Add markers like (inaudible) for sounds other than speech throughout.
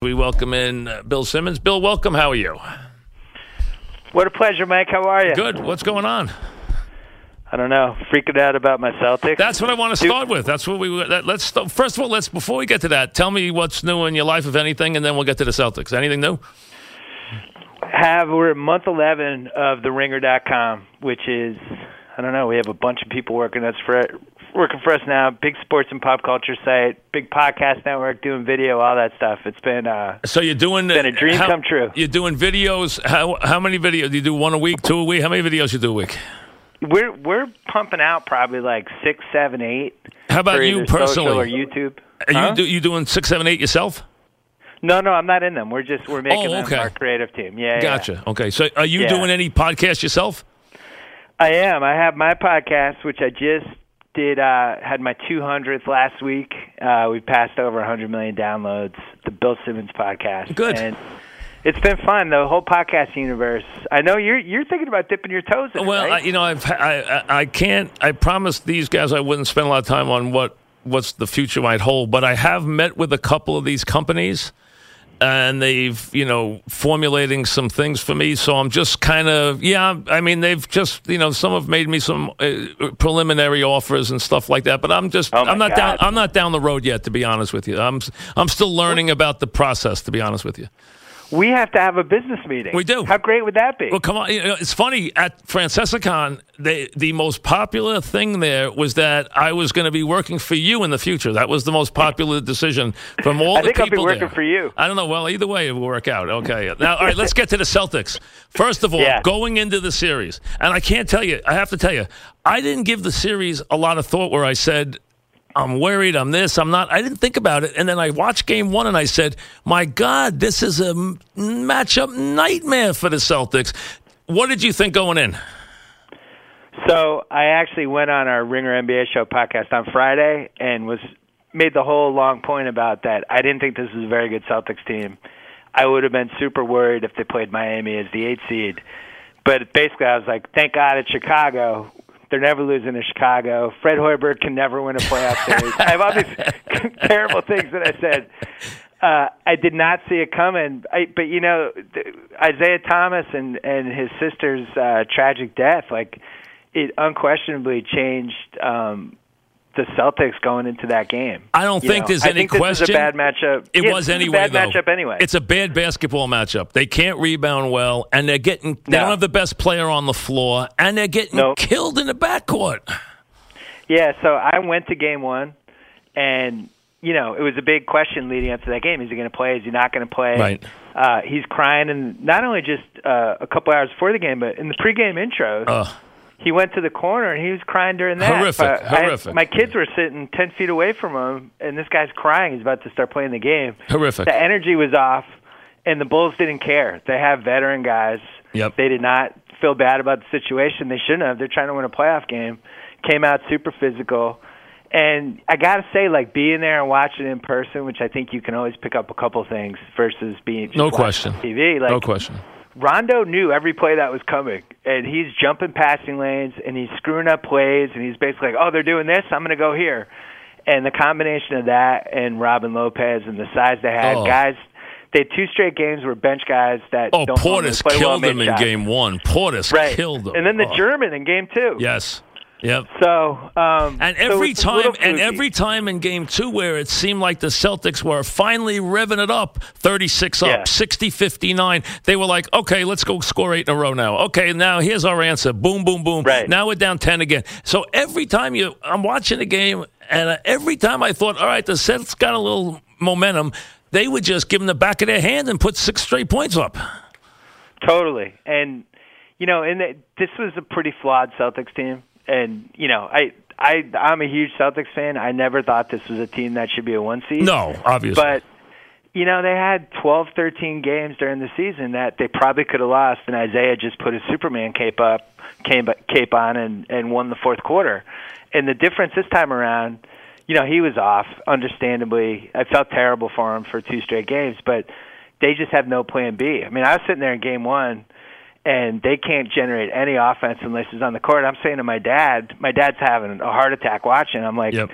We welcome in uh, Bill Simmons. Bill, welcome. How are you? What a pleasure, Mike. How are you? Good. What's going on? I don't know. Freaking out about my Celtics. That's what I want to start with. That's what we. That, let's start, first of all, let's before we get to that, tell me what's new in your life, if anything, and then we'll get to the Celtics. Anything new? Have we're at month eleven of the Ringer.com, which is I don't know. We have a bunch of people working us for working for us now. Big sports and pop culture site, big podcast network, doing video, all that stuff. It's been uh, So you're doing been a dream how- come true. You're doing videos. How how many videos do you do? One a week, two a week? How many videos you do a week? we're we're pumping out probably like six, seven, eight. How about you personally? or YouTube? Are Huh? you do, you doing six, seven, eight yourself? No, no, I'm not in them. We're just we're making Oh, okay. them our creative team. Yeah, yeah. Gotcha. Okay. So are you Yeah. doing any podcast yourself? I am. I have my podcast, which I just did. Uh, had my 200th last week. Uh, we passed over 100 million downloads. The Bill Simmons podcast. Good. And it's been fun. The whole podcast universe. I know you're you're thinking about dipping your toes in. it, Well, I, you know, I've, I, I I can't. I promised these guys I wouldn't spend a lot of time on what what's the future might hold, but I have met with a couple of these companies, and they've you know formulating some things for me. So I'm just kind of yeah. I mean, they've just you know some have made me some uh, preliminary offers and stuff like that. But I'm just Oh, I'm not down. I'm not down the road yet. To be honest with you, I'm I'm still learning about the process. To be honest with you. We have to have a business meeting. We do. How great would that be? Well, come on. You know, it's funny at Francesicon, they, the most popular thing there was that I was going to be working for you in the future. That was the most popular decision from (laughs) all I the think I'll be people working there. for you. I don't know. Well, either way, it will work out. Okay. Now, all right. Let's get to the Celtics. First of all, Yeah. going into the series, and I can't tell you. I have to tell you, I didn't give the series a lot of thought. Where I said. I'm worried. I'm this. I'm not. I didn't think about it. And then I watched game one and I said, my God, this is a matchup nightmare for the Celtics. What did you think going in? So I actually went on our Ringer NBA show podcast on Friday and was made the whole long point about that. I didn't think this was a very good Celtics team. I would have been super worried if they played Miami as the eight seed. But basically, I was like, thank God it's Chicago. They're never losing to Chicago. Fred Hoiberg can never win a playoff series. I have all these (laughs) terrible things that I said. Uh, I did not see it coming. I, but you know, th- Isaiah Thomas and and his sister's uh, tragic death, like it unquestionably changed um, the Celtics going into that game. I don't You think know, there's I any think this question. is a bad matchup. It Yeah, was this anyway. a bad though. matchup anyway. It's a bad basketball matchup. They can't rebound well, and they're getting. They No. don't have the best player on the floor, and they're getting Nope. killed in the backcourt. Yeah, so I went to game one, and you know it was a big question leading up to that game: Is he going to play? Is he not going to play? Right. Uh, he's crying, and not only just uh, a couple hours before the game, but in the pregame intros, Ugh. He went to the corner and he was crying during that. Horrific, I horrific. my kids were sitting ten feet away from him, and this guy's crying. He's about to start playing the game. Horrific. The energy was off, and the Bulls didn't care. They have veteran guys. Yep. They did not feel bad about the situation. They shouldn't have. They're trying to win a playoff game. Came out super physical. And I got to say, like being there and watching in person, which I think you can always pick up a couple things versus being No question. on TV. Like no question. Rondo knew every play that was coming, and he's jumping passing lanes, and he's screwing up plays, and he's basically like, "Oh, they're doing this, I'm going to go here." And the combination of that and Robin Lopez and the size they had, Oh. guys, they had two straight games where bench guys that Oh, Portis play well killed made them in shots. game one. Portis right? killed them. And then the Oh. German in game two. Yes. Yep. So, um, And every little time, and every time in game two, where it seemed like the Celtics were finally revving it up, 36 up, Yeah. 60 59, they were like, okay, let's go score eight in a row now. Okay, now here's our answer. Boom, boom, boom. Right. Now we're down 10 again. So every time you, I'm watching the game, and uh, every time I thought, all right, the Celtics got a little momentum, they would just give them the back of their hand and put six straight points up. Totally. And you know, and this was a pretty flawed Celtics team. And you know, I I I'm a huge Celtics fan. I never thought this was a team that should be a one seed. No, obviously. But you know, they had 12, 13 games during the season that they probably could have lost, and Isaiah just put his Superman cape up, came cape on, and and won the fourth quarter. And the difference this time around, you know, he was off. Understandably, I felt terrible for him for two straight games, but they just have no plan B. I mean, I was sitting there in game one, and they can't generate any offense unless he's on the court. I'm saying to my dad, my dad's having a heart attack watching. I'm like, Yep.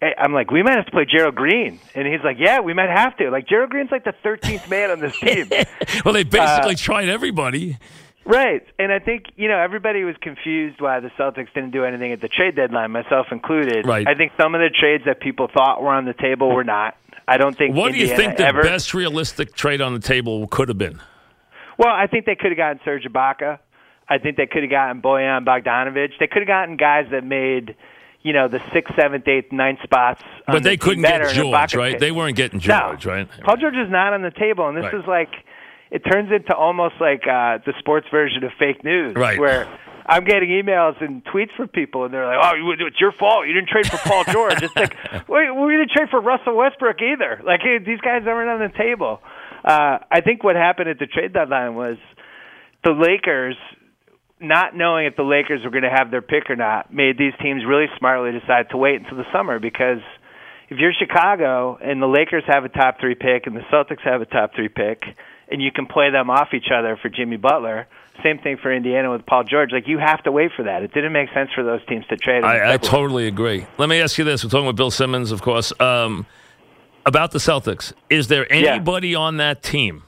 I'm like, we might have to play Gerald Green, and he's like, yeah, we might have to. Like Gerald Green's like the 13th (laughs) man on this team. (laughs) well, they basically uh, tried everybody. Right, and I think you know everybody was confused why the Celtics didn't do anything at the trade deadline, myself included. Right. I think some of the trades that people thought were on the table were not. I don't think. What Indiana do you think the ever, best realistic trade on the table could have been? Well, I think they could have gotten Serge Ibaka. I think they could have gotten Bojan Bogdanovic. They could have gotten guys that made, you know, the sixth, seventh, eighth, ninth spots. But they the couldn't get George, right? They weren't getting George, no. right? Paul George is not on the table, and this right. is like it turns into almost like uh, the sports version of fake news, right. where I'm getting emails and tweets from people, and they're like, "Oh, it's your fault. You didn't trade for Paul George." it's like, (laughs) wait, we didn't trade for Russell Westbrook either. Like hey, these guys aren't on the table. Uh, I think what happened at the trade deadline was the Lakers, not knowing if the Lakers were going to have their pick or not, made these teams really smartly decide to wait until the summer because if you're Chicago and the Lakers have a top three pick and the Celtics have a top three pick and you can play them off each other for Jimmy Butler. Same thing for Indiana with Paul George. Like you have to wait for that. It didn't make sense for those teams to trade. I, I totally agree. Let me ask you this: We're talking with Bill Simmons, of course, um, about the Celtics. Is there anybody yeah. on that team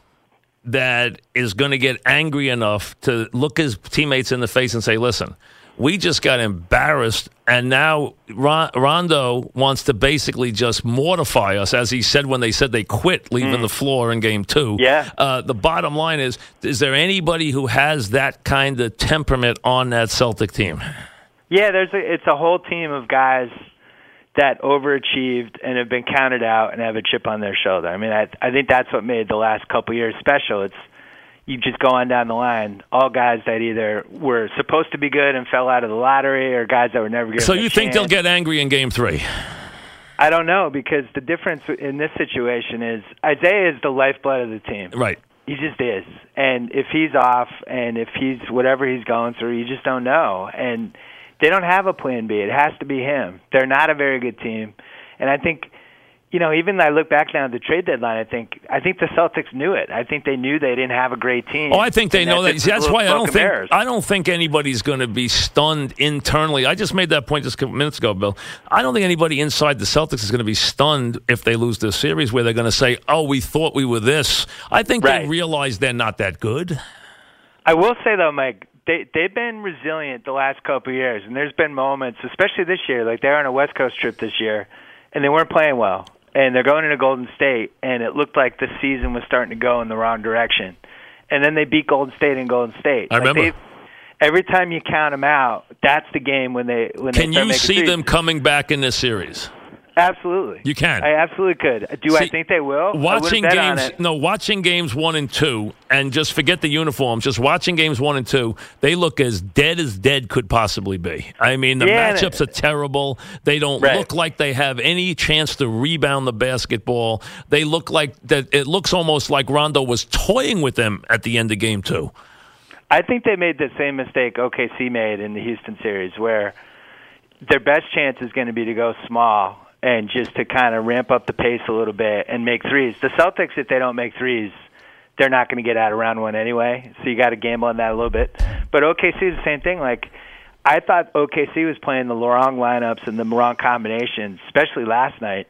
that is going to get angry enough to look his teammates in the face and say, "Listen"? we just got embarrassed, and now Rondo wants to basically just mortify us, as he said when they said they quit leaving mm. the floor in Game Two. Yeah. Uh, the bottom line is: is there anybody who has that kind of temperament on that Celtic team? Yeah, there's a, it's a whole team of guys that overachieved and have been counted out and have a chip on their shoulder. I mean, I I think that's what made the last couple years special. It's you just go on down the line. All guys that either were supposed to be good and fell out of the lottery, or guys that were never good. So you think chance. they'll get angry in Game Three? I don't know because the difference in this situation is Isaiah is the lifeblood of the team. Right. He just is, and if he's off, and if he's whatever he's going through, you just don't know. And they don't have a plan B. It has to be him. They're not a very good team, and I think you know, even I look back now at the trade deadline, I think I think the Celtics knew it. I think they knew they didn't have a great team. Oh, I think they know that. That's, that's why I don't think errors. I don't think anybody's going to be stunned internally. I just made that point just a couple minutes ago, Bill. I don't think anybody inside the Celtics is going to be stunned if they lose this series, where they're going to say, "Oh, we thought we were this." I think right. they realize they're not that good. I will say though, Mike, they they've been resilient the last couple of years, and there's been moments, especially this year, like they're on a West Coast trip this year, and they weren't playing well and they're going into Golden State, and it looked like the season was starting to go in the wrong direction. And then they beat Golden State in Golden State. I like remember. Every time you count them out, that's the game when they when Can they Can you see threes. them coming back in this series? Absolutely, you can. I absolutely could. Do See, I think they will? Watching games, no, watching games one and two, and just forget the uniforms. Just watching games one and two, they look as dead as dead could possibly be. I mean, the yeah, matchups are terrible. They don't right. look like they have any chance to rebound the basketball. They look like that. It looks almost like Rondo was toying with them at the end of game two. I think they made the same mistake OKC made in the Houston series, where their best chance is going to be to go small and just to kind of ramp up the pace a little bit and make threes. The Celtics, if they don't make threes, they're not going to get out of round one anyway. So you got to gamble on that a little bit. But OKC is the same thing. Like I thought OKC was playing the wrong lineups and the wrong combinations, especially last night.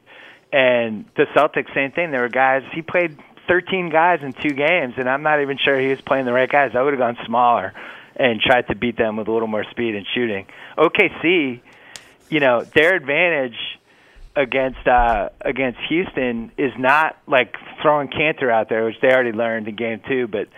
And the Celtics, same thing. There were guys. He played 13 guys in two games, and I'm not even sure he was playing the right guys. I would have gone smaller and tried to beat them with a little more speed and shooting. OKC, you know, their advantage against uh, against Houston is not like throwing Kanter out there, which they already learned in Game Two. But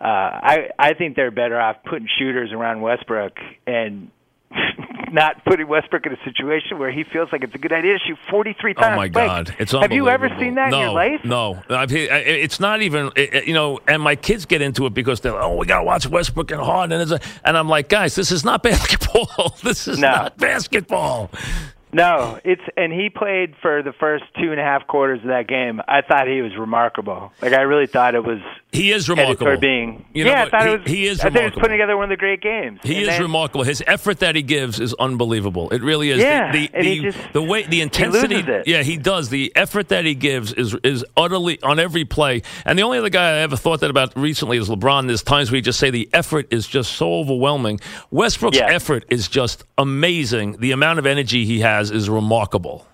uh, I I think they're better off putting shooters around Westbrook and (laughs) not putting Westbrook in a situation where he feels like it's a good idea to shoot 43 times. Oh my God, like, it's Have you ever seen that no, in your life? No, I've, it's not even. You know, and my kids get into it because they're like, oh, we got to watch Westbrook and Harden, and, and I'm like, guys, this is not (laughs) basketball. this is no. not basketball. No, it's and he played for the first two and a half quarters of that game. I thought he was remarkable. Like I really thought it was. He is remarkable. being, you know, yeah, I thought he, it was. He is. I remarkable. think he was putting together one of the great games. He and is then, remarkable. His effort that he gives is unbelievable. It really is. Yeah, the, the, and the, he just, the way the intensity. He. Yeah, he does. The effort that he gives is is utterly on every play. And the only other guy I ever thought that about recently is LeBron. There's times where you just say the effort is just so overwhelming. Westbrook's yeah. effort is just amazing. The amount of energy he has is remarkable.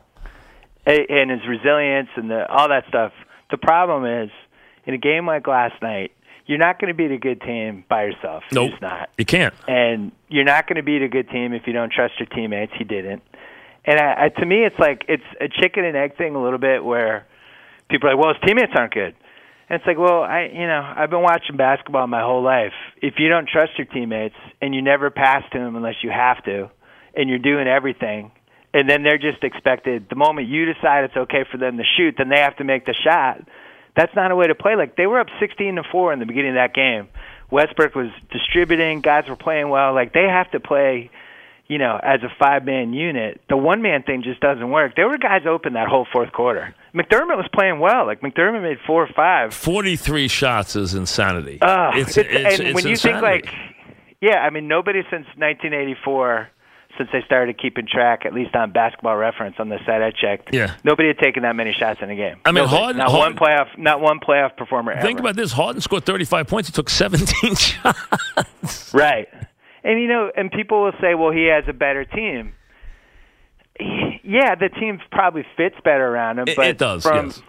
and his resilience and the, all that stuff. The problem is, in a game like last night, you're not going to beat a good team by yourself. Nope. You're just not. You can't. And you're not going to beat a good team if you don't trust your teammates. He didn't. And I, I, to me, it's like it's a chicken and egg thing a little bit, where people are like, "Well, his teammates aren't good." And it's like, well, I, you know, I've been watching basketball my whole life. If you don't trust your teammates and you never pass to them unless you have to, and you're doing everything, and then they're just expected the moment you decide it's okay for them to shoot, then they have to make the shot. That's not a way to play. Like they were up 16 to four in the beginning of that game. Westbrook was distributing. Guys were playing well. Like they have to play you know, as a five man unit, the one man thing just doesn't work. There were guys open that whole fourth quarter. McDermott was playing well. Like McDermott made four or five. Forty three shots is insanity. Uh, it's, it's, it's, and it's when you think like, yeah, I mean, nobody since 1984, since they started keeping track, at least on Basketball Reference on the site I checked, Yeah. nobody had taken that many shots in a game. I mean, Nobody. Harden- not Harden- one playoff, not one playoff performer ever. Think about this: Harden scored thirty five points. He took seventeen (laughs) shots. Right. And you know, and people will say, "Well, he has a better team." Yeah, the team probably fits better around him. It- but it does, From, yes.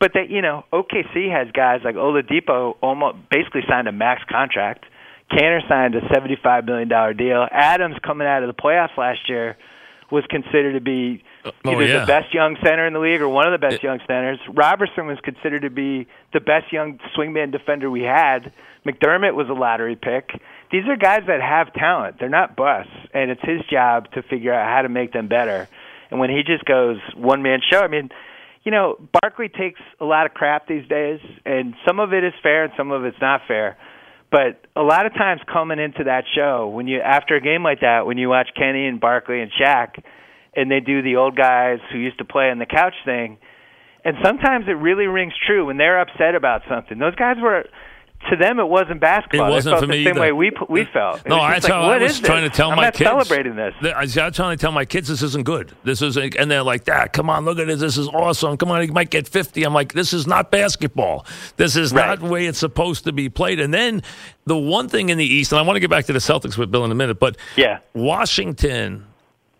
But that you know, OKC has guys like Oladipo almost basically signed a max contract. Kanter signed a seventy-five million dollar deal. Adams coming out of the playoffs last year was considered to be uh, oh, either yeah. the best young center in the league or one of the best young centers. Robertson was considered to be the best young swingman defender we had. McDermott was a lottery pick. These are guys that have talent. They're not busts, and it's his job to figure out how to make them better. And when he just goes one man show, I mean, you know, Barkley takes a lot of crap these days, and some of it is fair and some of it's not fair. But a lot of times coming into that show, when you after a game like that, when you watch Kenny and Barkley and Shaq, and they do the old guys who used to play on the couch thing, and sometimes it really rings true when they're upset about something. Those guys were. To them, it wasn't basketball. It wasn't they felt for the same either. way we we uh, felt. It No, that's like, how I was this? trying to tell I'm my not kids. celebrating this. I was trying to tell my kids this isn't good. This is, and they're like, "Dad, come on, look at this. This is awesome. Come on, you might get 50." I'm like, "This is not basketball. This is Right. not the way it's supposed to be played." And then the one thing in the East, and I want to get back to the Celtics with Bill in a minute, but Yeah. Washington.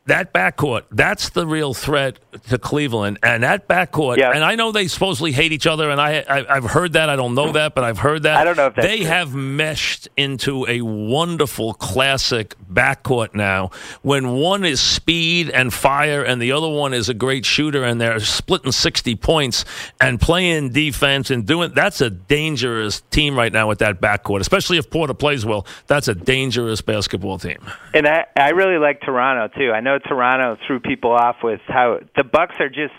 That backcourt, that's the real threat to Cleveland. And that backcourt, Yeah. and I know they supposedly hate each other, and I, I, I've heard that. I don't know that, but I've heard that. I don't know if They true. have meshed into a wonderful classic backcourt now when one is speed and fire and the other one is a great shooter and they're splitting 60 points and playing defense and doing that's a dangerous team right now with that backcourt especially if Porter plays well that's a dangerous basketball team And I I really like Toronto too. I know Toronto threw people off with how the Bucks are just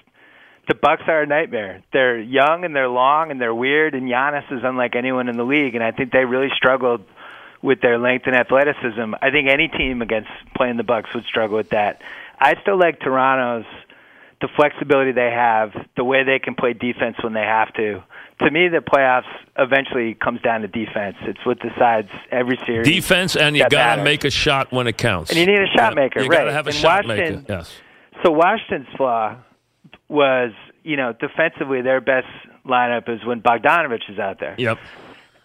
the Bucks are a nightmare. They're young and they're long and they're weird and Giannis is unlike anyone in the league and I think they really struggled with their length and athleticism. I think any team against playing the Bucks would struggle with that. I still like Toronto's the flexibility they have, the way they can play defense when they have to. To me, the playoffs eventually comes down to defense. It's what decides every series. defense and you got to make a shot when it counts And you need a shot maker, you got to right. have a And shot Washington- maker yes So Washington's flaw was, you know, defensively their best lineup is when Bogdanovic is out there. yep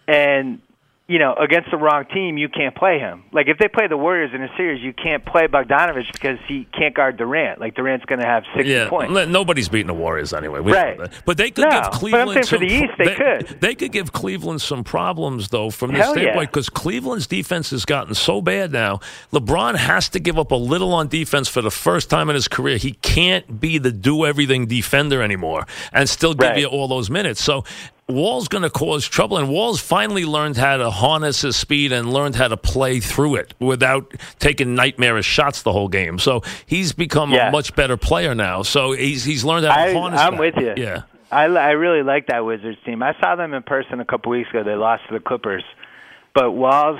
And you know, against the wrong team, you can't play him. Like if they play the Warriors in a series, you can't play Bogdanovic because he can't guard Durant. Like Durant's going to have 60 Yeah, points. nobody's beating the Warriors anyway. We Right. But they could No, give but I'm Cleveland saying for some the East, they could. They could give Cleveland some problems though from this Hell standpoint yeah. because Cleveland's defense has gotten so bad now. LeBron has to give up a little on defense for the first time in his career. He can't be the do everything defender anymore and still give Right. you all those minutes. So Wall's going to cause trouble, and Wall's finally learned how to harness his speed and learned how to play through it without taking nightmarish shots the whole game. So he's become Yeah. a much better player now. So he's he's learned how to I, harness. I'm that. with you. Yeah. I, I really like that Wizards team. I saw them in person a couple weeks ago. They lost to the Clippers, but Wall's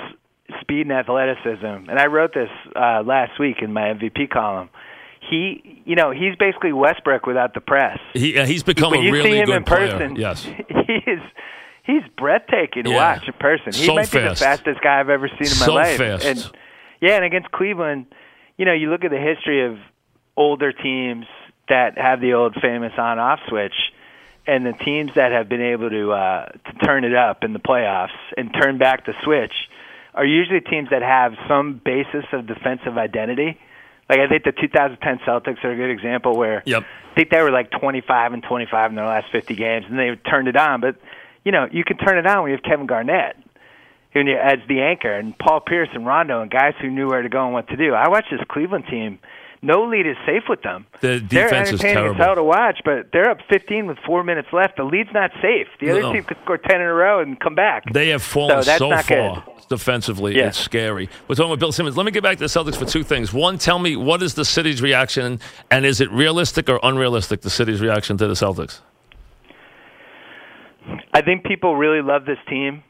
speed and athleticism, and I wrote this uh, last week in my MVP column. He, you know, he's basically Westbrook without the press. He, uh, he's become when a you really see him good in player. person, Yes. (laughs) he is he's breathtaking to Yeah. watch in person. He So might be the fastest guy I've ever seen in my So life. fast. And yeah, and against Cleveland, you know, you look at the history of older teams that have the old famous on-off switch, and the teams that have been able to uh, to turn it up in the playoffs and turn back the switch are usually teams that have some basis of defensive identity. Like I think the 2010 Celtics are a good example where Yep. I think they were like 25 and 25 in their last 50 games, and they turned it on. But you know, you can turn it on when you have Kevin Garnett who knew- as the anchor, and Paul Pierce and Rondo, and guys who knew where to go and what to do. I watched this Cleveland team. No lead is safe with them. The defense is terrible. hell to watch, but they're up 15 with four minutes left. The lead's not safe. The other No. team could score 10 in a row and come back. They have fallen So so far good. defensively. Yeah. It's scary. We're talking with Bill Simmons. Let me get back to the Celtics for two things. One, tell me what is the city's reaction, and is it realistic or unrealistic? The city's reaction to the Celtics. I think people really love this team,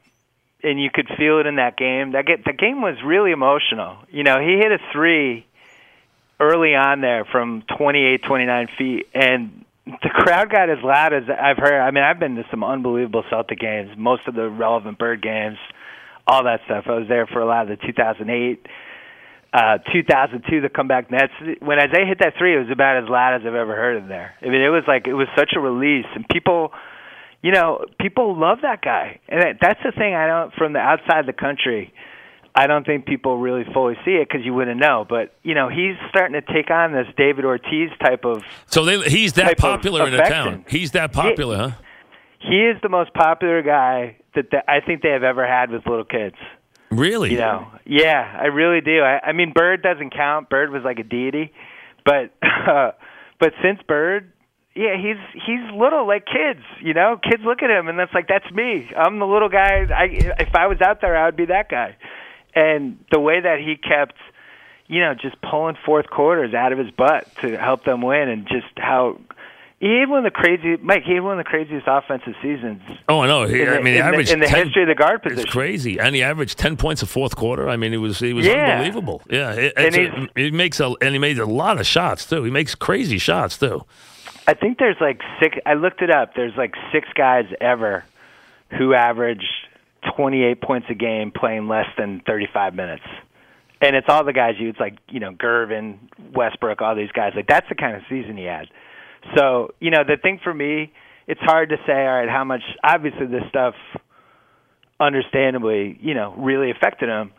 and you could feel it in that game. That get, the game was really emotional. You know, he hit a three early on there from 28, 29 feet, and the crowd got as loud as I've heard. I mean, I've been to some unbelievable Celtic games, most of the relevant Bird games, all that stuff. I was there for a lot of the 2008. Uh, 2002, the comeback Nets. When Isaiah hit that three, it was about as loud as I've ever heard him there. I mean, it was like it was such a release, and people, you know, people love that guy, and that's the thing. I don't from the outside the country. I don't think people really fully see it because you wouldn't know. But you know, he's starting to take on this David Ortiz type of. So they, he's that popular in affection. town. He's that popular, huh? He is the most popular guy that the, I think they have ever had with little kids. Really? You know, yeah, I really do. I, I mean, Bird doesn't count. Bird was like a deity, but uh, (laughs) but since Bird, yeah, he's he's little like kids. You know, kids look at him and that's like that's me. I'm the little guy. I if I was out there, I would be that guy. And the way that he kept, you know, just pulling fourth quarters out of his butt to help them win, and just how. He had one of the crazy, Mike. He had one of the craziest offensive seasons Oh, I know. He, in the, I mean, in the- in the 10 history of the guard position. It's crazy, and he averaged ten points a fourth quarter. I mean, he was he was Yeah. unbelievable. Yeah, it, And he makes a and he made a lot of shots too. He makes crazy shots too. I think there's like six. I looked it up. There's like six guys ever who averaged 28 points a game playing less than 35 minutes, and it's all the guys you. It's like you know Gervin, Westbrook, all these guys. Like that's the kind of season he had. So you know the thing for me, it's hard to say. All right, how much? Obviously, this stuff, understandably, you know, really affected him.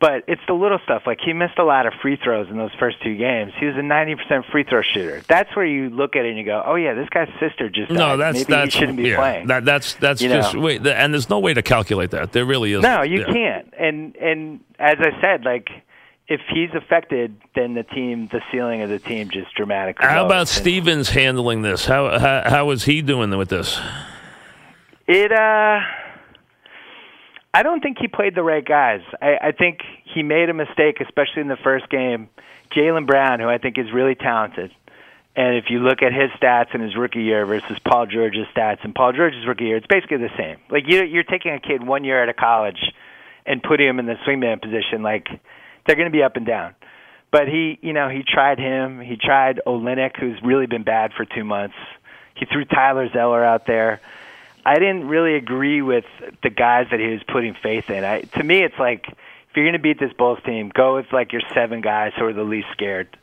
But it's the little stuff. Like he missed a lot of free throws in those first two games. He was a 90% free throw shooter. That's where you look at it and you go, "Oh yeah, this guy's sister just died. No, that's maybe that's he shouldn't be yeah, playing." That that's that's You just know. wait, and there's no way to calculate that. There really is. no, you yeah. can't. And and as I said, like if he's affected, then the team, the ceiling of the team, just dramatically. How about And Stevens handling this? How, how how is he doing with this? It uh I don't think he played the right guys. I, I think he made a mistake, especially in the first game. Jaylen Brown, who I think is really talented, and if you look at his stats in his rookie year versus Paul George's stats in Paul George's rookie year, it's basically the same. Like you, you're taking a kid one year out of college and putting him in the swingman position. Like they're going to be up and down. But he, you know, he tried him. He tried Olynyk, who's really been bad for two months. He threw Tyler Zeller out there. I didn't really agree with the guys that he was putting faith in. I, to me, it's like if you're going to beat this Bulls team, go with like your seven guys who are the least scared,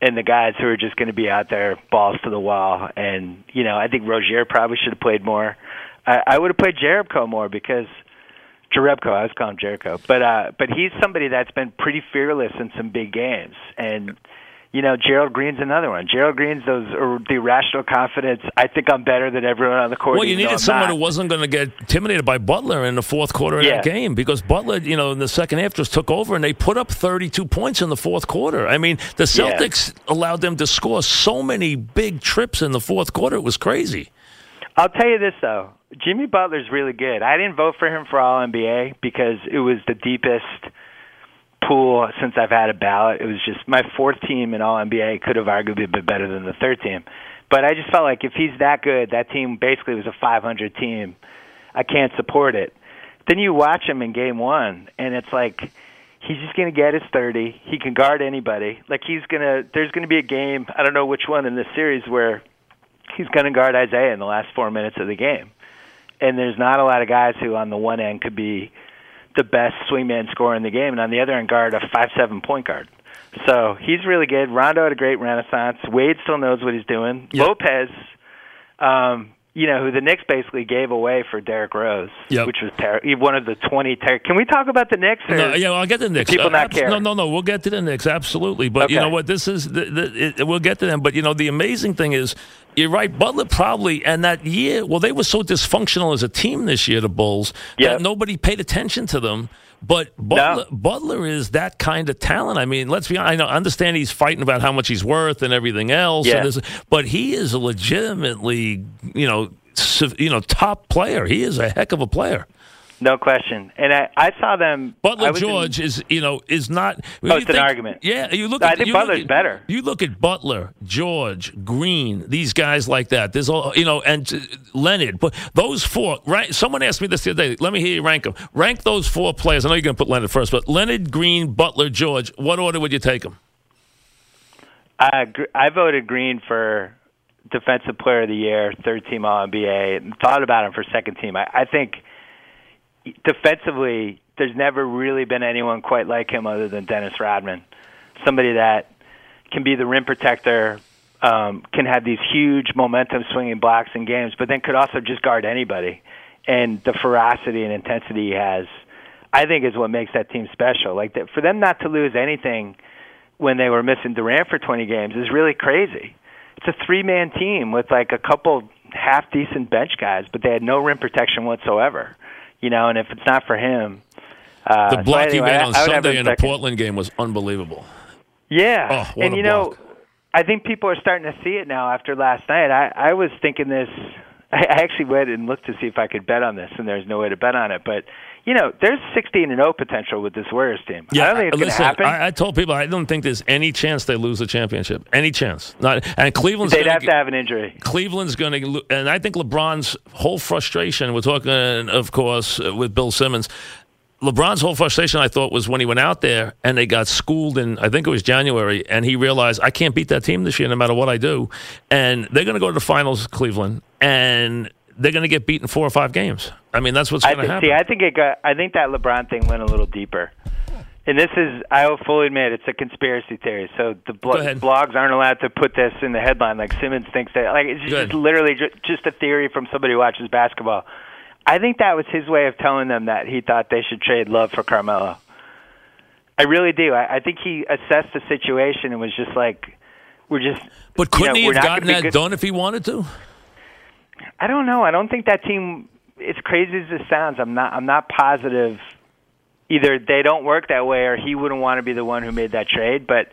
and the guys who are just going to be out there balls to the wall. And you know, I think Rozier probably should have played more. I, I would have played Jerebko more because Jerebko, I was calling Jericho, but uh, but he's somebody that's been pretty fearless in some big games, and you know Gerald Green's another one. Gerald Green's those or the irrational confidence. I think I'm better than everyone on the court. Well, you needed someone not. who wasn't going to get intimidated by Butler in the fourth quarter of that game because Butler, you know, in the second half just took over and they put up 32 points in the fourth quarter. I mean, the Yeah. Celtics allowed them to score so many big trips in the fourth quarter. It was crazy. I'll tell you this though, Jimmy Butler's really good. I didn't vote for him for All NBA because it was the deepest pool since I've had a ballot. It was just my fourth team in All NBA could have arguably been better than the third team. But I just felt like if he's that good, that team basically was a 500 team. I can't support it. Then you watch him in game one, and it's like he's just going to get his 30. He can guard anybody. Like he's going to, there's going to be a game, I don't know which one in this series, where he's going to guard Isaiah in the last four minutes of the game. And there's not a lot of guys who, on the one end, could be the best swingman scorer in the game, and on the other end, guard a five-seven point guard. So he's really good. Rondo had a great renaissance. Wade still knows what he's doing. Yep. Lopez, um, you know, who the Knicks basically gave away for Derrick Rose, Yep. which was ter- one of the 20 ter- Can we talk about the Knicks? No, yeah, well, I'll get to the Knicks. people Uh, not abs- care? No, no, no. We'll get to the Knicks, absolutely. But you know what? This is the, the, it, we'll get to them. But you know, the amazing thing is, you're right. Butler probably and that year, well, they were so dysfunctional as a team this year, the Bulls, Yep. that nobody paid attention to them. But Butler, Butler is that kind of talent. I mean, let's be honest. I know, understand he's fighting about how much he's worth and everything else. Yeah. This- but he is a legitimately, you know, you know, top player. He is a heck of a player. No question. And I, I saw them. Butler was in- George is, you know, is not. Oh, you it's an argument. Yeah, you look. I at, think you look Butler's at- better. You look at Butler, George, Green, these guys like that. There's all, you know, and uh, Leonard. But those four, right? Someone asked me this the other day. Let me hear you rank them. Rank those four players. I know you're going to put Leonard first, but Leonard, Green, Butler, George. What order would you take them? I, I voted Green for Defensive Player of the Year, third team All NBA, and thought about him for second team. I, I think defensively, there's never really been anyone quite like him other than Dennis Rodman. Somebody that can be the rim protector, um, can have these huge momentum swinging blocks in games, but then could also just guard anybody. And the ferocity and intensity he has, I think, is what makes that team special. Like that, for them not to lose anything when they were missing Durant for 20 games is really crazy. It's a three-man team with like a couple half decent bench guys, but they had no rim protection whatsoever. You know, and if it's not for him, uh, The so block he made on I have Sunday in the. Portland game was unbelievable. Yeah, Oh, and you know. I think people are starting to see it now after last night. I I was thinking this. I (laughs) I actually went and looked to see if I could bet on this, and there's no way to bet on it. But you know, there's 16 and 0 potential with this Warriors team. Yeah, I don't think it's going to happen. I, I told people I don't think there's any chance they lose the championship. Any chance? Not. And Cleveland's They'd gonna have to have an injury. Cleveland's going to, and I think LeBron's whole frustration. We're talking, of course, uh, with Bill Simmons. LeBron's whole frustration, I thought, was when he went out there and they got schooled in, I think it was January, and he realized I can't beat that team this year no matter what I do. And they're going to go to the finals, Cleveland, and they're going to get beaten four or five games. I mean, that's what's going to happen. see. I think it got. I think that LeBron thing went a little deeper. And this is, I will fully admit, it's a conspiracy theory. So the blo- blogs aren't allowed to put this in the headline. Like Simmons thinks that, like it's just literally ju- just a theory from somebody who watches basketball. I think that was his way of telling them that he thought they should trade Love for Carmelo. I really do. I, I think he assessed the situation and was just like, "We're just." but couldn't know, he have gotten that good- done if he wanted to? I don't know. I don't think that team. As crazy as it sounds, I'm not. I'm not positive. Either they don't work that way, or he wouldn't want to be the one who made that trade. But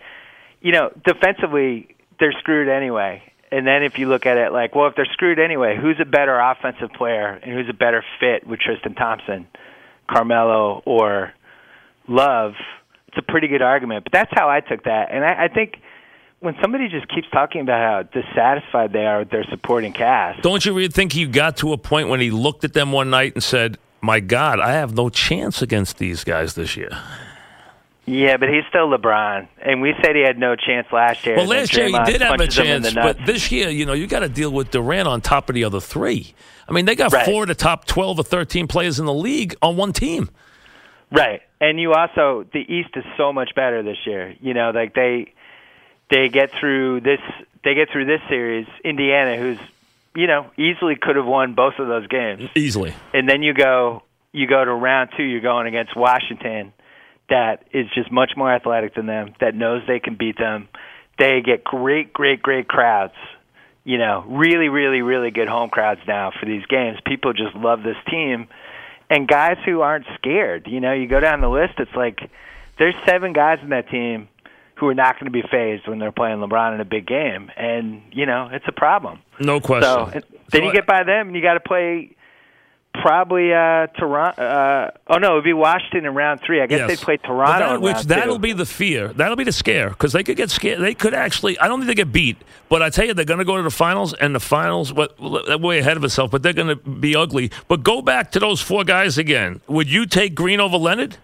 you know, defensively, they're screwed anyway. And then if you look at it like, well, if they're screwed anyway, who's a better offensive player and who's a better fit with Tristan Thompson, Carmelo, or Love? It's a pretty good argument. But that's how I took that. And I, I think when somebody just keeps talking about how dissatisfied they are with their supporting cast, Don't you really think he got to a point when he looked at them one night and said, "My God, I have no chance against these guys this year." Yeah, but he's still LeBron, and we said he had no chance last year. Well, last year he did have a punches him in chance, but this year, you know, you got to deal with Durant on top of the other three. I mean, they got Right. four of the top twelve or thirteen players in the league on one team. right, and you also the East is so much better this year. You know, like they they get through this they get through this series. Indiana, who's you know easily could have won both of those games, Easily. and then you go you go to round two. You're going against Washington, that is just much more athletic than them. That knows they can beat them. They get great, great, great crowds. You know, really, really, really good home crowds now for these games. People just love this team, and guys who aren't scared. You know, you go down the list. It's like there's seven guys in that team who are not going to be phased when they're playing LeBron in a big game, and you know it's a problem. No question. So then So you get by them, and you got to play probably uh Toronto. Uh, oh no, it'd be Washington in round three. I guess Yes. they play Toronto. that- in which that'll two. be the fear. That'll be the scare because they could get scared. They could actually. I don't think they get beat, but I tell you, they're going to go to the finals, and the finals. What way ahead of itself, but they're going to be ugly. But go back to those four guys again. Would you take Green over Leonard?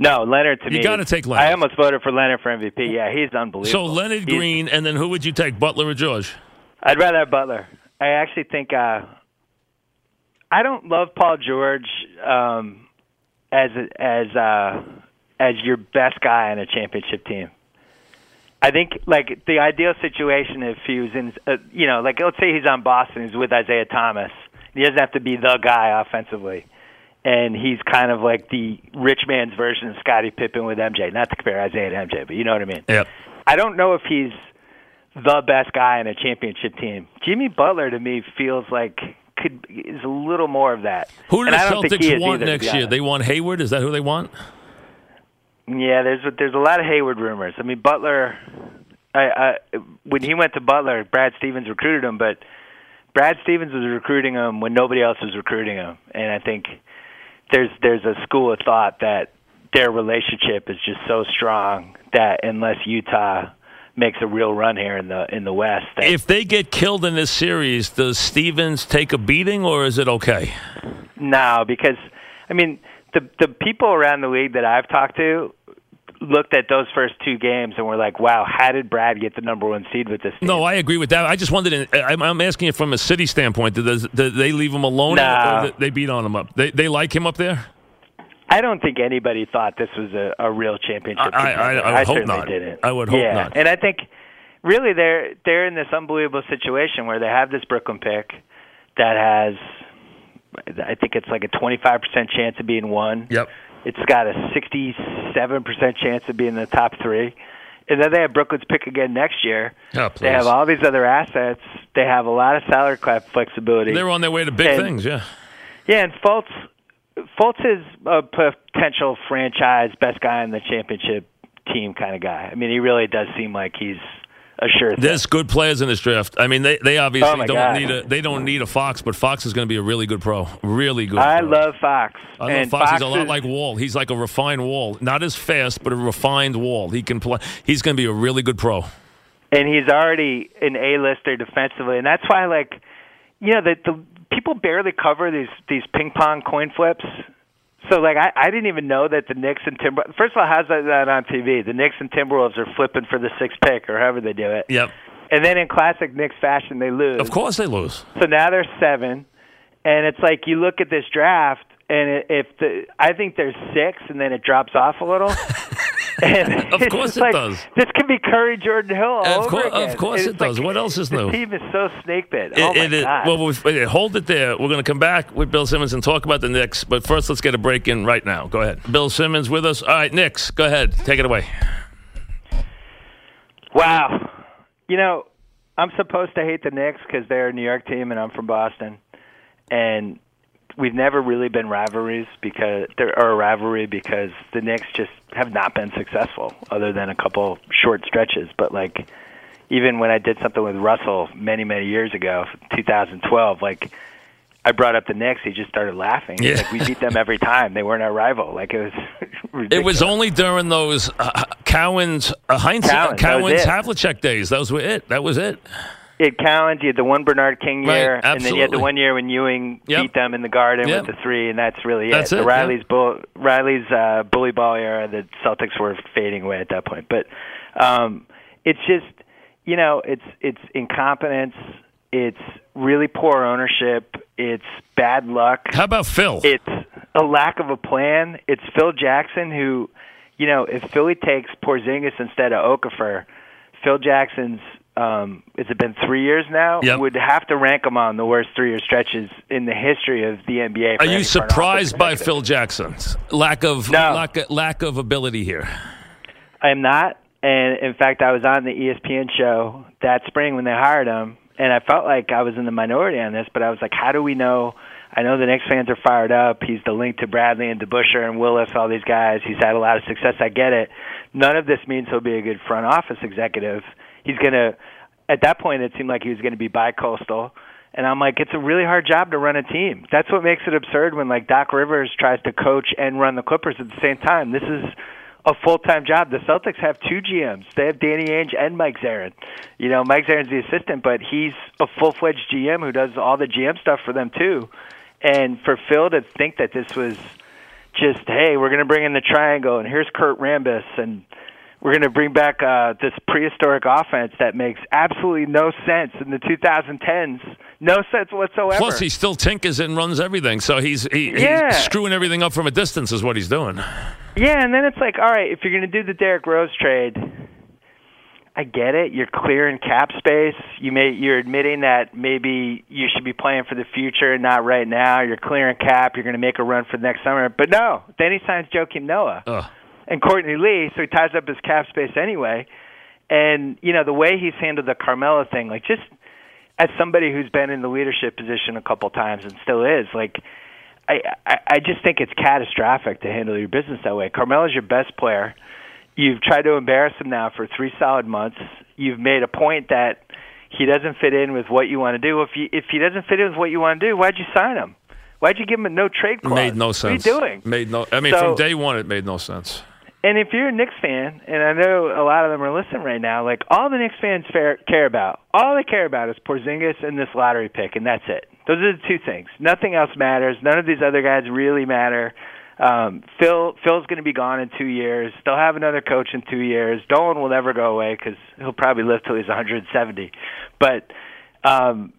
No Leonard. To You me, You gotta take Leonard. I almost voted for Leonard for MVP. Yeah, he's unbelievable. So Leonard He's- Green, and then who would you take, Butler or George? I'd rather have Butler. I actually think uh I don't love Paul George um as as uh as your best guy on a championship team. I think like the ideal situation if he was in, uh, you know, like let's say he's on Boston, he's with Isaiah Thomas. He doesn't have to be the guy offensively, and he's kind of like the rich man's version of Scottie Pippen with MJ. Not to compare Isaiah to MJ, but you know what I mean. Yep. I don't know if he's the best guy in a championship team. Jimmy Butler to me feels like could is a little more of that. Who do the I don't think he Celtics want either, next year? They want Hayward. Is that who they want? Yeah, there's there's a lot of Hayward rumors. I mean, Butler. I, I when he went to Butler, Brad Stevens recruited him, but Brad Stevens was recruiting him when nobody else was recruiting him, and I think there's there's a school of thought that their relationship is just so strong that unless Utah makes a real run here in the in the West, that If they get killed in this series, does Stevens take a beating or is it okay? No, because I mean the the people around the league that I've talked to looked at those first two games and were like, "Wow, how did Brad get the number one seed with this team?" No, I agree with that. I just wondered. I'm, I'm asking you from a city standpoint. Do they leave him alone No. or they beat on him up? They they like him up there. I don't think anybody thought this was a, a real championship. I- I-. I would hope not. Didn't. I would hope yeah. not. And I think really they're they're in this unbelievable situation where they have this Brooklyn pick that has, I think it's like a 25 percent chance of being one. Yep. It's got a 67% chance of being in the top three. And then they have Brooklyn's pick again next year. Yeah, They have all these other assets. They have a lot of salary cap flexibility. They're on their way to big And- things. Yeah. yeah, and Fultz, Fultz is a potential franchise best guy in the championship team kind of guy. I mean, he really does seem like he's a sure thing. There's good players in this draft. I mean, they, they obviously Oh, don't God. need a they don't need a Fox, but Fox is going to be a really good pro, really good. I pro. love Fox. I love and Fox. He's a lot is- like Wall. He's like a refined Wall, not as fast, but a refined Wall. He can play. He's going to be a really good pro. and he's already an A-lister defensively, and that's why, like, you know, the, the people barely cover these these ping pong coin flips. So, like, I, I didn't even know that the Knicks and Timber. First of all, how's that, that on TV? The Knicks and Timberwolves are flipping for the sixth pick, or however they do it. Yep. And then in classic Knicks fashion, they lose. Of course they lose. So now they're seven, and it's like you look at this draft, and if the I think there's six, and then it drops off a little. (laughs) and (laughs) Of course it like, does. This could be Curry, Jordan Hill all Of over again. of course it does. like- What else is new? team is so snake bit. It- oh my it is- god! well, we've- hold it there. We're going to come back with Bill Simmons and talk about the Knicks. But first, let's get a break in right now. Go ahead. Bill Simmons with us. All right, Knicks, go ahead. Take it away. wow. You know, I'm supposed to hate the Knicks because they're a New York team, and I'm from Boston, and we've never really been rivalries because there are a rivalry because the Knicks just have not been successful other than a couple short stretches. But like even when I did something with Russell many many years ago, 2012, like I brought up the Knicks, he just started laughing. Yeah. Like we beat them every time. They weren't our rival. Like it was. ridiculous. (laughs) It was only during those uh, Cowens uh, Heinz Cowens, that was Cowens. Havlicek days. Those were it. That was it. You had Collins, you had the one Bernard King Right, year, and then you had the one year when Ewing Yep. beat them in the Garden Yep. with the three, and that's really it. That's the it, Riley's bull, Riley's uh, bully ball era, the Celtics were fading away at that point. But um, it's just, you know, it's it's incompetence, it's really poor ownership, it's bad luck, How about Phil? it's a lack of a plan. It's Phil Jackson who, you know, if Philly takes Porzingis instead of Okafor, Phil Jackson's um has it been three years now? Yep. Would have to rank him on the worst three year stretches in the history of the NBA. Are you any front office surprised by. Phil Jackson's lack of No. lack, of, lack of ability here? I am not. And in fact, I was on the ESPN show that spring when they hired him, and I felt like I was in the minority on this. But I was like, how do we know? I know the Knicks fans are fired up. He's the link to Bradley and DeBusschere and Willis, all these guys. He's had a lot of success. I get it. None of this means he'll be a good front office executive. He's gonna. At that point, it seemed like he was going to be bi-coastal. And I'm like, it's a really hard job to run a team. That's what makes it absurd when like Doc Rivers tries to coach and run the Clippers at the same time. This is a full time job. The Celtics have two GMs. They have Danny Ainge and Mike Zarren. You know, Mike Zarren's the assistant, but he's a full fledged GM who does all the GM stuff for them too. And for Phil to think that this was just, hey, we're going to bring in the triangle, and here's Kurt Rambis, and we're going to bring back uh, this prehistoric offense that makes absolutely no sense in the 2010s. No sense whatsoever. Plus, he still tinkers and runs everything, so he's he, Yeah. he's screwing everything up from a distance. Is what he's doing. Yeah, and then it's like, all right, if you're going to do the Derrick Rose trade, I get it. You're clearing cap space. You may you're admitting that maybe you should be playing for the future and not right now. You're clearing cap. You're going to make a run for the next summer. But no, then he signs Joakim Noah Ugh. And Courtney Lee, so he ties up his cap space anyway. And you know the way he's handled the Carmelo thing, like just as somebody who's been in the leadership position a couple times and still is, like I I, I just think it's catastrophic to handle your business that way. Carmelo's your best player. You've tried to embarrass him now for three solid months. You've made a point that he doesn't fit in with what you want to do. If you if he doesn't fit in with what you want to do, why'd you sign him? Why'd you give him a no trade clause? Made no sense. What are you doing? Made no. I mean, So- from day one, it made no sense. And if you're a Knicks fan, and I know a lot of them are listening right now, like all the Knicks fans fair, care about, all they care about is Porzingis and this lottery pick, and that's it. Those are the two things. Nothing else matters. None of these other guys really matter. Um, Phil Phil's going to be gone in two years. They'll have another coach in two years. Dolan will never go away because he'll probably live till he's 170. But um,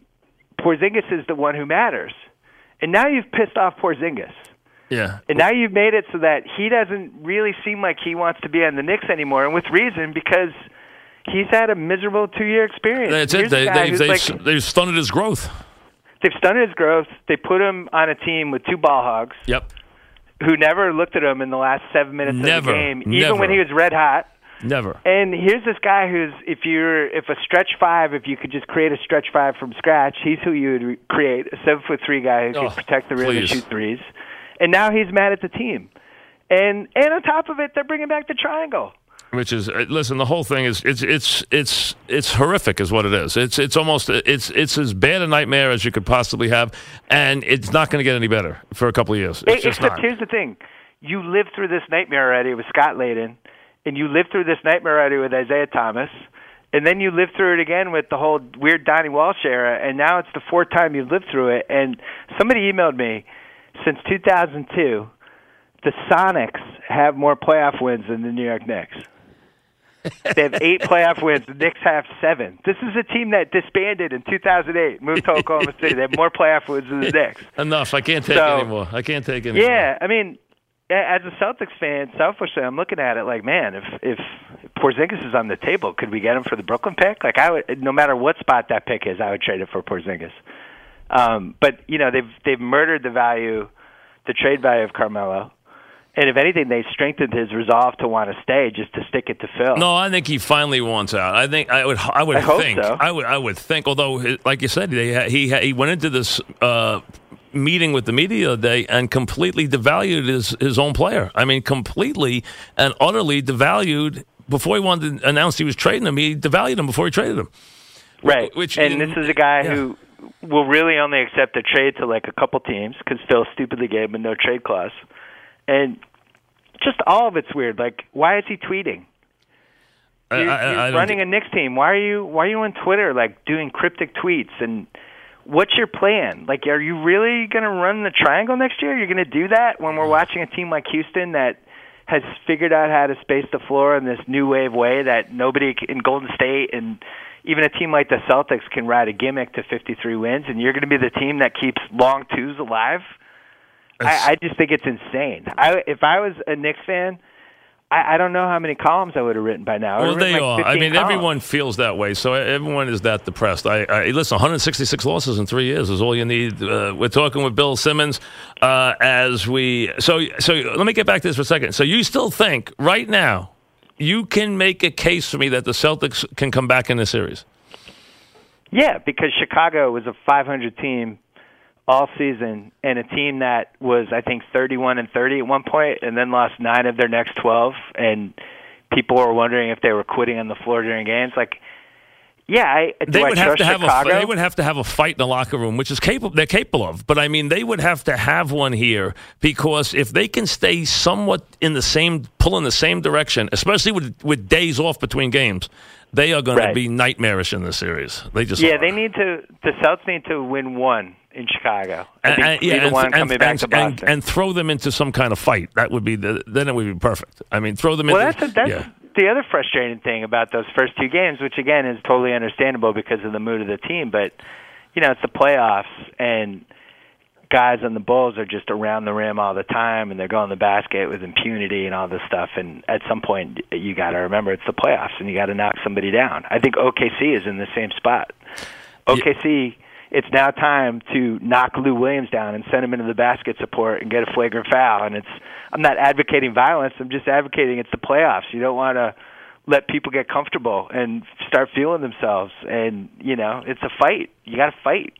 Porzingis is the one who matters. And now you've pissed off Porzingis. Yeah. And now you've made it so that he doesn't really seem like he wants to be on the Knicks anymore, and with reason because he's had a miserable two-year experience. That's Here's it. They, they, they've, like, they've stunted his growth. they've stunted his growth. They put him on a team with two ball hogs Yep. who never looked at him in the last seven minutes Never. of the game, even Never. when he was red hot. Never. And here's this guy who's if you're if a stretch five, if you could just create a stretch five from scratch, he's who you would re- create a seven foot three guy who Oh, can protect the rim and please. shoot threes. And now he's mad at the team. And and on top of it, they're bringing back the triangle. Which is uh, listen, the whole thing is it's it's it's it's horrific, is what it is. It's it's almost it's it's as bad a nightmare as you could possibly have, and it's not going to get any better for a couple of years. It's just Except here's the thing: you lived through this nightmare already with Scott Layden, and you lived through this nightmare already with Isiah Thomas, and then you lived through it again with the whole weird Donnie Walsh era, and now it's the fourth time you've lived through it. And somebody emailed me since 2002, the Sonics have more playoff wins than the New York Knicks. (laughs) They have eight playoff wins. The Knicks have seven. This is a team that disbanded in 2008, moved to Oklahoma City. They have more playoff wins than the Knicks. (laughs) Enough. I can't take So- anymore. I can't take anymore. Yeah, I mean, as a Celtics fan, selfishly, I'm looking at it like, man, if if Porzingis is on the table, could we get him for the Brooklyn pick? Like, I would, no matter what spot that pick is, I would trade it for Porzingis. Um, but you know, they've they've murdered the value, the trade value of Carmelo, and if anything, they strengthened his resolve to want to stay, just to stick it to Phil. No, I think he finally wants out. I think I would. I would I hope think. so. I would. I would think. Although, like you said, they, he he went into this uh, meeting with the media the other day and completely devalued his his own player. I mean, completely and utterly devalued. Before he wanted to announce he was trading him, he devalued him before he traded him. Right. Which and in- this is a guy yeah. who will really only accept a trade to like a couple teams because Phil stupidly gave him no trade clause, and just all of it's weird. Like, why is he tweeting? You're, you're I don't running thi- a Knicks team. Why are you Why are you on Twitter like doing cryptic tweets? And what's your plan? Like, are you really going to run the triangle next year? You're going to do that when we're watching a team like Houston that has figured out how to space the floor in this new wave way that nobody in Golden State and even a team like the Celtics can ride a gimmick to 53 wins, and you're going to be the team that keeps long twos alive. I, I just think it's insane. I, if I was a Knicks fan, I, I don't know how many columns I would have written by now. Well, they like, are. I mean, columns. everyone feels that way. So everyone is that depressed. I, I listen. 166 losses in three years is all you need. Uh, we're talking with Bill Simmons uh, as we. So so let me get back to this for a second. So you still think right now you can make a case for me that the Celtics can come back in this series? Yeah, because Chicago was a 500 team all season, and a team that was I think 31 and 30 at one point, and then lost nine of their next 12, and people were wondering if they were quitting on the floor during games. Like, yeah, I They I would have to have Chicago? a they would have to have a fight in the locker room, which is capable they're capable of. But I mean, they would have to have one here because if they can stay somewhat in the same pull in the same direction, especially with with days off between games, they are going Right. to be nightmarish in this series. They just yeah, are. they need to. The Celtics need to win one in Chicago. And, and- yeah, and, one and- coming back and- to and- and throw them into some kind of fight. That would be the then it would be perfect. I mean, throw them Well, into that's a, that's yeah. The other frustrating thing about those first two games, which again is totally understandable because of the mood of the team. But you know, it's the playoffs, and guys on the Bulls are just around the rim all the time and they're going to the basket with impunity and all this stuff. And at some point, you got to remember it's the playoffs and you got to knock somebody down. I think OKC is in the same spot. OKC, it's now time to knock Lou Williams down and send him into the basket support and get a flagrant foul. And it's I'm not advocating violence. I'm just advocating it's the playoffs. You don't want to let people get comfortable and start feeling themselves. And you know, it's a fight. You got to fight.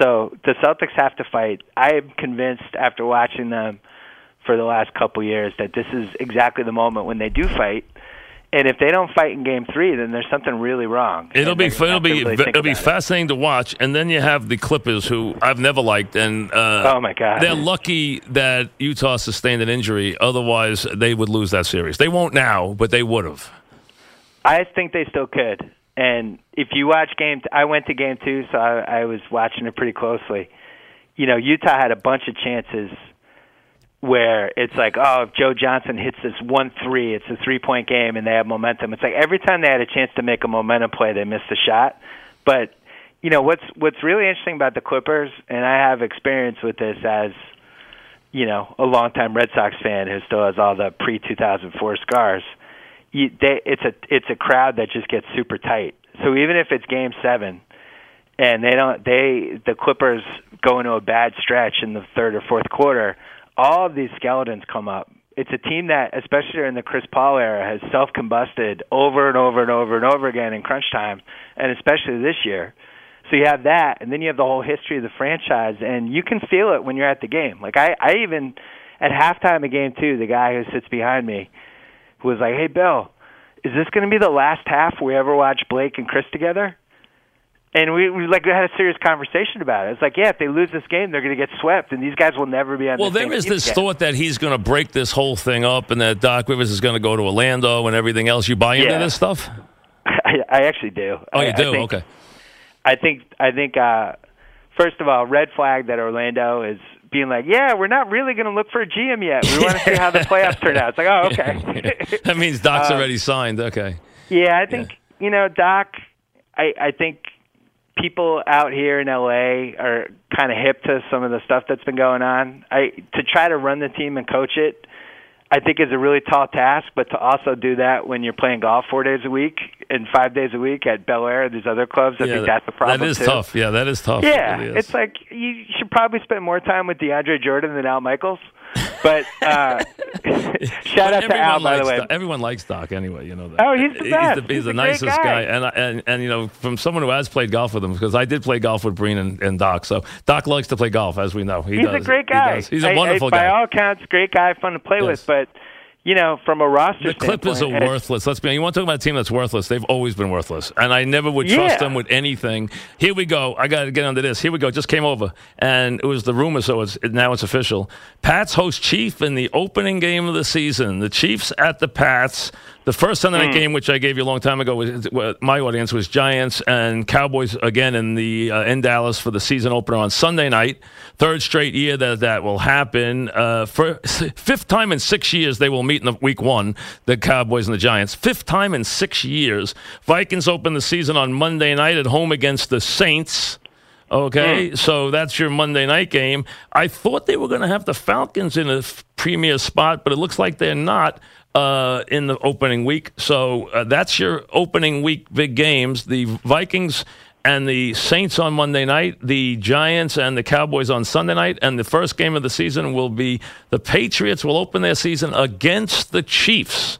So the Celtics have to fight. I am convinced after watching them for the last couple years that this is exactly the moment when they do fight. And if they don't fight in Game Three, then there's something really wrong. It'll be it'll be really it'll be about it. fascinating to watch, and then you have the Clippers, who I've never liked, and uh, Oh my God! they're lucky that Utah sustained an injury. Otherwise, they would lose that series. They won't now, but they would have. I think they still could. And if you watch game, I went to game two, so I, I was watching it pretty closely. You know, Utah had a bunch of chances where it's like, oh, if Joe Johnson hits this one three, it's a three point game, and they have momentum. It's like every time they had a chance to make a momentum play, they missed a shot. But you know what's what's really interesting about the Clippers, and I have experience with this as you know a longtime Red Sox fan who still has all the pre two thousand four scars you, they, it's a it's a crowd that just gets super tight. So even if it's game seven, and they don't they the Clippers go into a bad stretch in the third or fourth quarter, all of these skeletons come up. It's a team that, especially during the Chris Paul era, has self combusted over and over and over and over again in crunch time, and especially this year. So you have that, and then you have the whole history of the franchise, and you can feel it when you're at the game. Like I, I even at halftime of game two, the guy who sits behind me who was like, "Hey, Bill, is this going to be the last half we ever watch Blake and Chris together?" And we, we like had a serious conversation about it. It's like, yeah, if they lose this game, they're going to get swept, and these guys will never be on. Well, the there is this again. thought that he's going to break this whole thing up, and that Doc Rivers is going to go to Orlando and everything else. You buy into Yeah. this stuff? (laughs) I, I actually do. Oh, you I do? think- okay. I think I think uh first of all, red flag that Orlando is being like, yeah, we're not really going to look for a GM yet. We want to see how the playoffs turn out. It's like, oh, okay. (laughs) that means Doc's Uh, already signed. Okay. Yeah, I think you know, Doc. I I think people out here in LA are kind of hip to some of the stuff that's been going on. I to try to run the team and coach it. I think is a really tall task, but to also do that when you're playing golf four days a week and five days a week at Bel Air and these other clubs, I yeah, think that's the problem That is too. tough. Yeah, that is tough. Yeah, It really is. it's like you should probably spend more time with DeAndre Jordan than Al Michaels. But uh, (laughs) shout out to Everyone Al, by the likes way. Doc. Everyone likes Doc anyway. You know that. Oh, he's the best. the, he's He's the nicest guy. And, and and you know, from someone who has played golf with him, because I did play golf with Breen and, and Doc. So Doc likes to play golf, as we know. He He's does. a great guy. He's a I- I- wonderful by guy. By all accounts, great guy, fun to play Yes. with. But you know, from a roster The Clippers are worthless. Let's be. You want to talk about a team that's worthless? They've always been worthless, and I never would trust Yeah. them with anything. Here we go. I got to get under this. Here we go. Just came over, and it was the rumor, so it's now it's official. Pats host Chief in the opening game of the season. The Chiefs at the Pats. The first Sunday night game, which I gave you a long time ago, was my audience was Giants and Cowboys again in the uh, in Dallas for the season opener on Sunday night. Third straight year that that will happen. Uh, for (laughs) fifth time in six years they will meet in the week one. The Cowboys and the Giants. Fifth time in six years. Vikings open the season on Monday night at home against the Saints. Okay, so that's your Monday night game. I thought they were going to have the Falcons in a f- premier spot, but it looks like they're not uh, in the opening week. So uh, that's your opening week big games. The Vikings and the Saints on Monday night, the Giants and the Cowboys on Sunday night, and the first game of the season will be the Patriots will open their season against the Chiefs.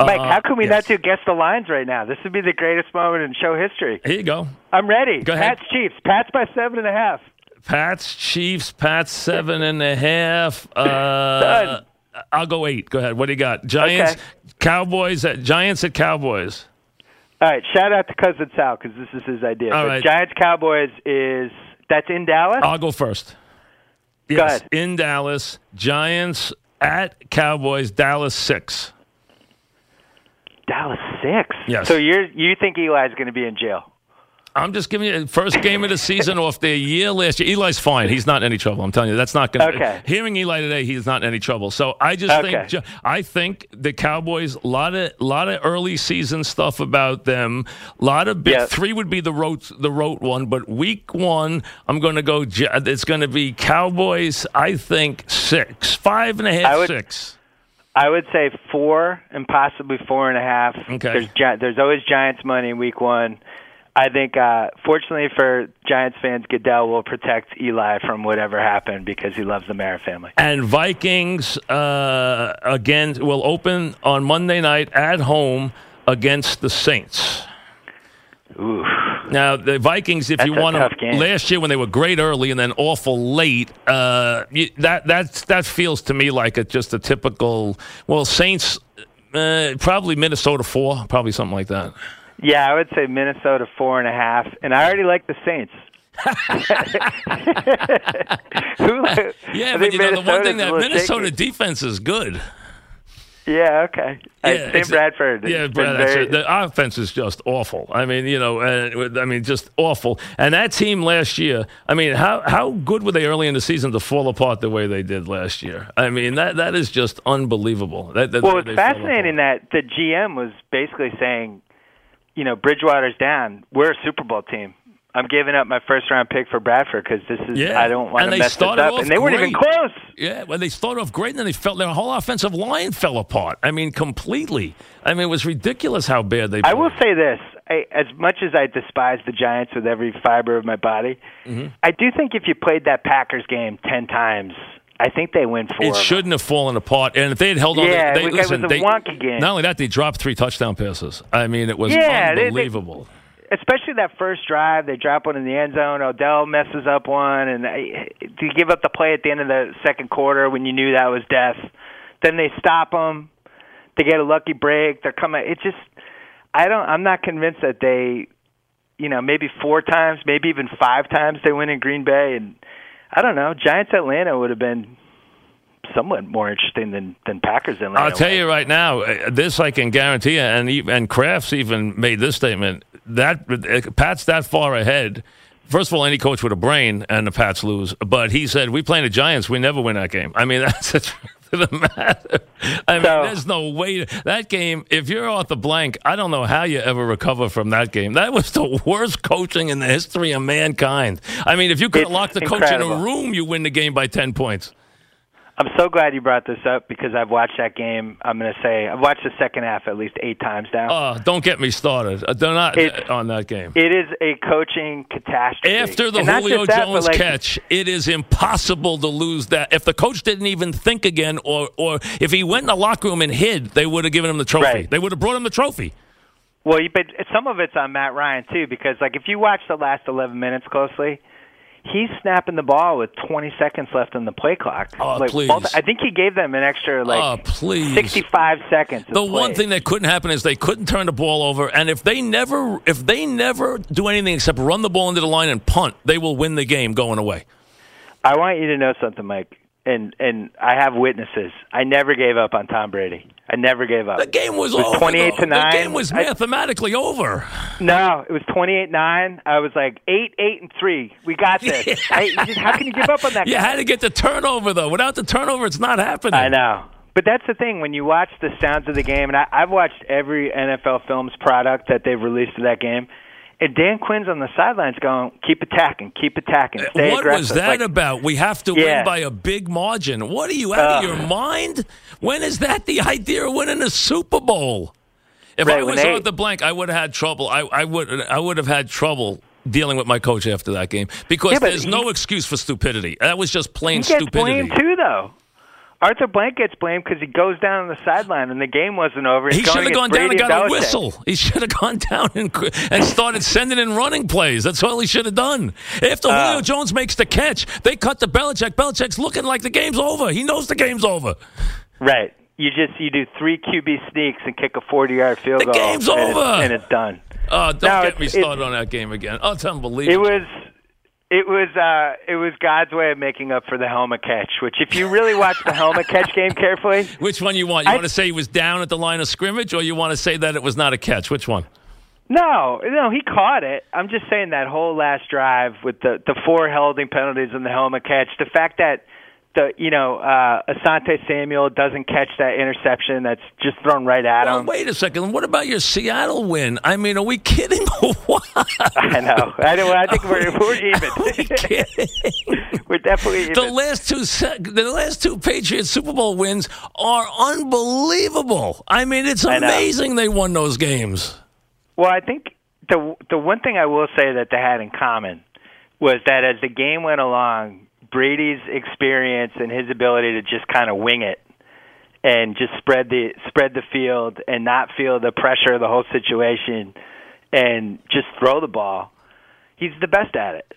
Mike, Uh, how can we yes. not do guess the lines right now? This would be the greatest moment in show history. Here you go. I'm ready. Go ahead. Pats Chiefs. Pats by seven and a half. Pats, Chiefs, Pats, seven and a half. Uh, Done. I'll go eight. Go ahead. What do you got? Giants, Okay. Cowboys. At, Giants at Cowboys. All right, shout out to cousin Sal because this is his idea. All right. Giants Cowboys is that's in Dallas. I'll go first. Yes, ahead. in Dallas. Giants at Cowboys. Dallas six. Dallas six. Yes. So you're you think Eli's going to be in jail? I'm just giving you first game of the season off their year last year. Eli's fine. He's not in any trouble. I'm telling you, that's not going to. Okay. Hearing Eli today, he's not in any trouble. So I just Okay. think I think the Cowboys a lot of lot of early season stuff about them. A lot of big Yeah. three would be the rote the rote one, but week one I'm going to go. It's going to be Cowboys. I think six, five and a half, would- six. I would say four and possibly four and a half. Okay. There's there's always Giants money in week one. I think, uh, fortunately for Giants fans, Goodell will protect Eli from whatever happened because he loves the Mara family. And Vikings uh, again will open on Monday night at home against the Saints. Ooh. Now the Vikings, if That's you want to, last year when they were great early and then awful late, uh, that that that feels to me like a, just a typical. Well, Saints, uh, probably Minnesota four, probably something like that. Yeah, I would say Minnesota four and a half, and I already like the Saints. (laughs) Who, Yeah, but you know the one thing that Minnesota shaky. defense is good. Yeah, okay. Yeah, Sam Bradford. Yeah, very- the offense is just awful. I mean, you know, uh, I mean, just awful. And that team last year, I mean, how how good were they early in the season to fall apart the way they did last year? I mean, that that is just unbelievable. That, that, Well, it's fascinating that the GM was basically saying, you know, Bridgewater's down. We're a Super Bowl team. I'm giving up my first round pick for Bradford because this is Yeah, I don't want to mess this up. And they weren't even close. Yeah, well, they started off great, and then they felt their whole offensive line fell apart. I mean, completely. I mean, it was ridiculous how bad they. I played. will say this: I, as much as I despise the Giants with every fiber of my body, Mm-hmm. I do think if you played that Packers game ten times, I think they win four. It shouldn't have fallen apart. And if they had held on, Yeah, they, they, it was a they, wonky game. Not only that, they dropped three touchdown passes. I mean, it was Yeah, they- they- unbelievable. especially that first drive, they drop one in the end zone. Odell messes up one, and uh, I, to give up the play at the end of the second quarter when you knew that was death. Then they stop them. They get a lucky break. They're coming. It just, I don't. I'm not convinced that they, you know, maybe four times, maybe even five times they win in Green Bay, and I don't know. Giants Atlanta would have been somewhat more interesting than than Packers Atlanta. I'll tell you right now, uh, this I can guarantee, you, and and Crafts even made this statement that uh, Pat's that far ahead. First of all, any coach with a brain and the Pats lose, but he said we playing the Giants, we never win that game. I mean, (laughs) that's the of the (laughs) matter. I mean, So- there's no way that game. If you're Arthur Blank, I don't know how you ever recover from that game. That was the (laughs) worst coaching in the history of mankind. I mean, if you could have locked the coach in a room, you win the game by ten points. I'm so glad you brought this up because I've watched that game. I'm going to say I've watched the second half at least eight times now. Uh, don't get me started. Uh, They're not It's- on that game. it is a coaching catastrophe. After the And Julio that, Jones like, catch, it is impossible to lose that. If the coach didn't even think again, or or if he went in the locker room and hid, they would have given him the trophy. Right. They would have brought him the trophy. Well, but some of it's on Matt Ryan too, because like if you watch the last 11 minutes closely, he's snapping the ball with 20 seconds left on the play clock. Oh, like, please. I think he gave them an extra oh, like oh, please. 65 seconds. The one thing that couldn't happen is they couldn't turn the ball over, and if they never, if they never do anything except run the ball into the line and punt, they will win the game going away. I want you to know something, Mike, and and I have witnesses. I never gave up on Tom Brady. I never gave up. The game was, It was over. 28 to 9. The game was I- mathematically over. No, it was twenty-eight nine. I was like eight, eight, and three. We got this. (laughs) I, just, how can you give up on that? You guy? had to get the turnover though. Without the turnover, it's not happening. I know, but that's the thing. When you watch the sounds of the game, and I, I've watched every NFL Films product that they've released of that game, and Dan Quinn's on the sidelines going, "Keep attacking, keep attacking, uh, stay what aggressive." was that Like, about? We have to Yeah. win by a big margin. What are you out of uh. your mind? When is that the idea of winning a Super Bowl? If Right, I was they- Arthur Blank, I would have had trouble. I, I would I would have had trouble dealing with my coach after that game because Yeah, there's he- no excuse for stupidity. That was just plain he gets stupidity. blamed too, though. Arthur Blank gets blamed because he goes down on the sideline and the game wasn't over. He should have gone down and got a whistle. He should have (laughs) gone down and, and started sending in running plays. That's all he should have done. After Uh. Julio Jones makes the catch, they cut to Belichick. Belichick's looking like the game's over. He knows the game's over. Right. You just you do three QB sneaks and kick a forty-yard field The goal. game's and it's- over. and it's done. Oh, don't No, get me started on that game again. Oh, it's It was it was uh it was God's way of making up for the helmet catch, which if you really watch the helmet catch game carefully, (laughs) Which one you want? You I- want to say he was down at the line of scrimmage, or you want to say that it was not a catch? Which one? No, no, he caught it. I'm just saying that whole last drive with the the four holding penalties and the helmet catch, the fact that the you know uh, Asante Samuel doesn't catch that interception that's just thrown right at Well, him. wait a second. What about your Seattle win? I mean, are we kidding (laughs) what? I know. I know. I think we're we're even. (laughs) Are we kidding? (laughs) we're definitely even. The last two, the last two Patriots Super Bowl wins are unbelievable. I mean, it's amazing they won those games. Well, I think the the one thing I will say that they had in common was that as the game went along, Brady's experience and his ability to just kind of wing it and just spread the spread the field and not feel the pressure of the whole situation and just throw the ball. He's the best at it.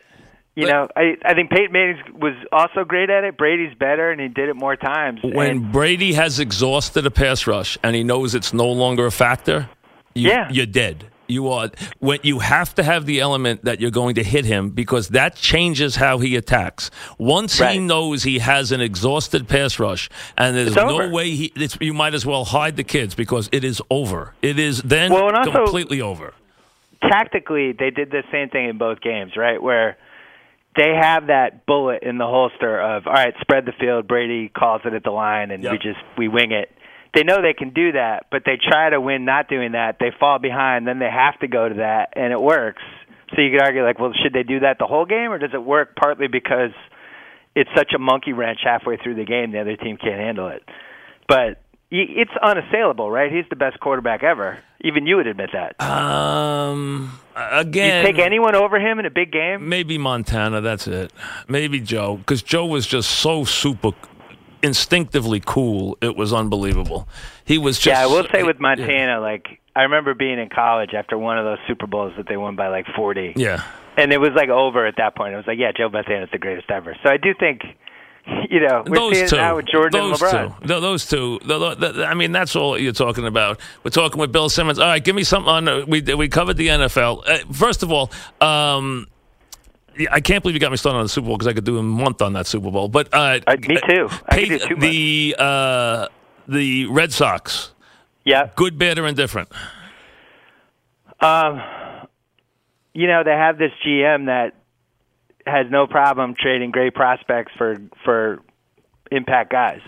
You But- know, I I think Peyton Manning was also great at it. Brady's better, and he did it more times. When And- Brady has exhausted a pass rush and he knows it's no longer a factor, you, Yeah. you're dead. You are when you have to have the element that you're going to hit him because that changes how he attacks. Once he knows he has an exhausted pass rush and there's no way he, it's, you might as well hide the kids because it is over. It is then Well, also- completely over. tactically they did the same thing in both games, right? Where they have that bullet in the holster of all right, spread the field. Brady calls it at the line, and we just we wing it. They know they can do that, but they try to win not doing that. They fall behind, then they have to go to that, and it works. So you could argue like, well, should they do that the whole game, or does it work partly because it's such a monkey wrench halfway through the game, the other team can't handle it. But it's unassailable, right? He's the best quarterback ever. Even you would admit that. Um, You again, take anyone over him in a big game? Maybe Montana. That's it. Maybe Joe, because Joe was just so super instinctively cool. It was unbelievable. He was just. Yeah, I will say with yeah. Montana, like I remember being in college after one of those Super Bowls that they won by like forty, Yeah. and it was like over at that point. It was like, yeah, Joe Montana's the greatest ever. So I do think, (laughs) you know, we're those seeing two, now with Jordan those and LeBron. two, Th- those two. I mean, that's all you're talking about. We're talking with Bill Simmons. All right, give me something on. Uh, we we covered the NFL. Uh, first of all, um, I can't believe you got me started on the Super Bowl because I could do a month on that Super Bowl. But uh, Uh, me too. I could do Pay- two the uh, the Red Sox, Yeah, good, bad, or indifferent. um, you know they have this GM that has no problem trading great prospects for for impact guys,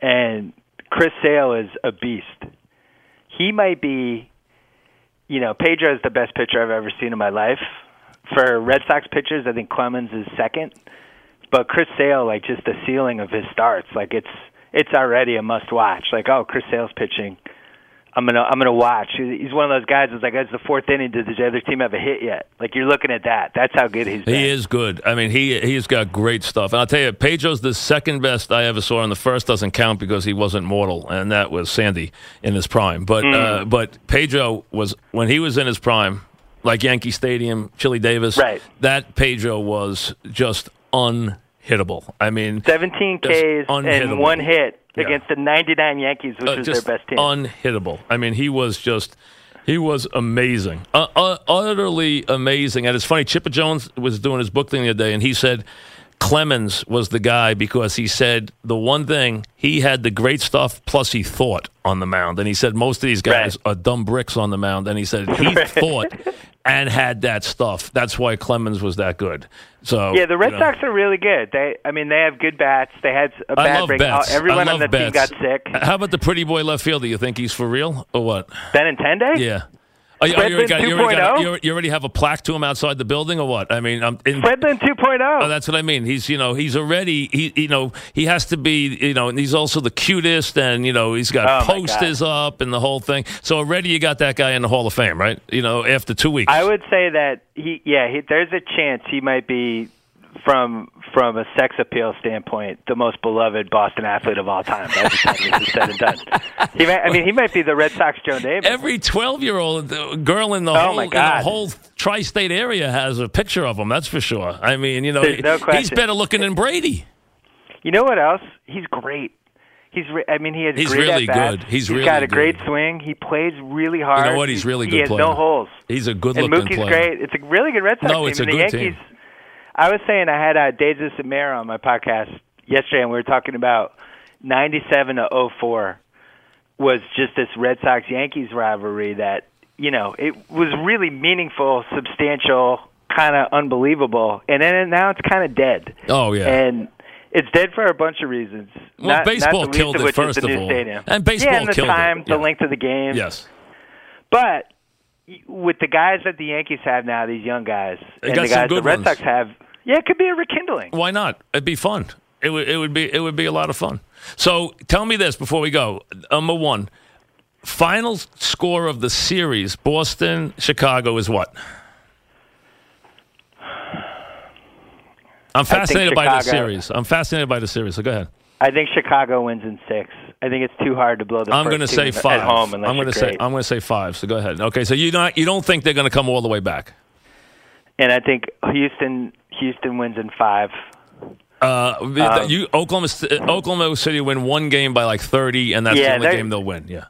and Chris Sale is a beast. He might be, you know, Pedro is the best pitcher I've ever seen in my life. For Red Sox pitchers, I think Clemens is second, but Chris Sale, like just the ceiling of his starts, like it's it's already a must watch. Like, oh, Chris Sale's pitching. I'm gonna I'm gonna watch. He's one of those guys that's like, it's the fourth inning. Did the other team have a hit yet? Like you're looking at that. That's how good he's been. He is good. I mean, he he's got great stuff. And I'll tell you, Pedro's the second best I ever saw, and the first doesn't count because he wasn't mortal, and that was Sandy in his prime. But Hmm. uh, but Pedro was when he was in his prime, like Yankee Stadium, Chili Davis. Right. That Pedro was just unhittable. I mean, 17 Ks and one hit Yeah. against the 99 Yankees, which uh, was their best team. unhittable. I mean, he was just. He was amazing, uh, uh, utterly amazing. And it's funny, Chipper Jones was doing his book thing the other day, and he said Clemens was the guy because he said the one thing he had the great stuff, plus he thought on the mound. And he said most of these guys Right. are dumb bricks on the mound. And he said he (laughs) thought and had that stuff. That's why Clemens was that good. So yeah, the Red you know. Sox are really good. They, I mean, they have good bats. They had a bad break. bets. Oh, uh, everyone on the team got sick. How about the pretty boy left fielder? You think he's for real or what? Benintendi? Yeah. Oh, you, you, already got, you, already got, 2.0? you, you already have a plaque to him outside the building, or what? I mean, I'm in, Fred Lynn 2.0. oh, that's what I mean. He's, you know, he's already, he, you know, he has to be, you know, and he's also the cutest, and you know, he's got Oh, posters up and the whole thing. So already you got that guy in the Hall of Fame, right? You know, after two weeks. I would say that he, yeah, he, there's a chance he might be from from a sex appeal standpoint the most beloved Boston athlete of all time. By the time this is said and done, he might, I mean, he might be the Red Sox Joe Namath. Every twelve-year-old uh, girl in the Oh, whole my in the whole tri-state area has a picture of him. That's for sure. I mean, you know, no he's better looking than Brady. You know what else? He's great. He's, re- I mean, he has He's great really good. He's got really a great swing. He plays really hard. You know what? He's really He good has player. no holes. He's a good-looking Mookie's player. great. It's a really good Red Sox No, team. it's a and the good Yankees. team. I was saying I had uh, Deja Samara on my podcast yesterday, and we were talking about 97 to 04 was just this Red Sox Yankees rivalry that you know, it was really meaningful, substantial, kind of unbelievable, and then now it's kind of dead. Oh yeah. And it's dead for a bunch of reasons. Well, not, baseball not the killed it, first of new all. stadium. And baseball yeah, and the killed it. time, the length of the game. yes. But with the guys that the Yankees have now, these young guys, They and the guys the Red ones. Sox have, yeah, it could be a rekindling. Why not? It'd be fun. It would. It would be. It would be a lot of fun. So tell me this before we go. Number one, final score of the series: Boston, Chicago is what? I'm fascinated by the series. I'm fascinated by the series. So go ahead. I think Chicago wins in six. I think it's too hard to blow the. I'm going to say five. at home I'm going to say. I'm going to say five. So go ahead. Okay. So you don't. You don't think they're going to come all the way back? And I think Houston. Houston wins in five. Uh, Um, you Oklahoma Oklahoma City win one game by like 30, and that's the only game they'll win. Yeah.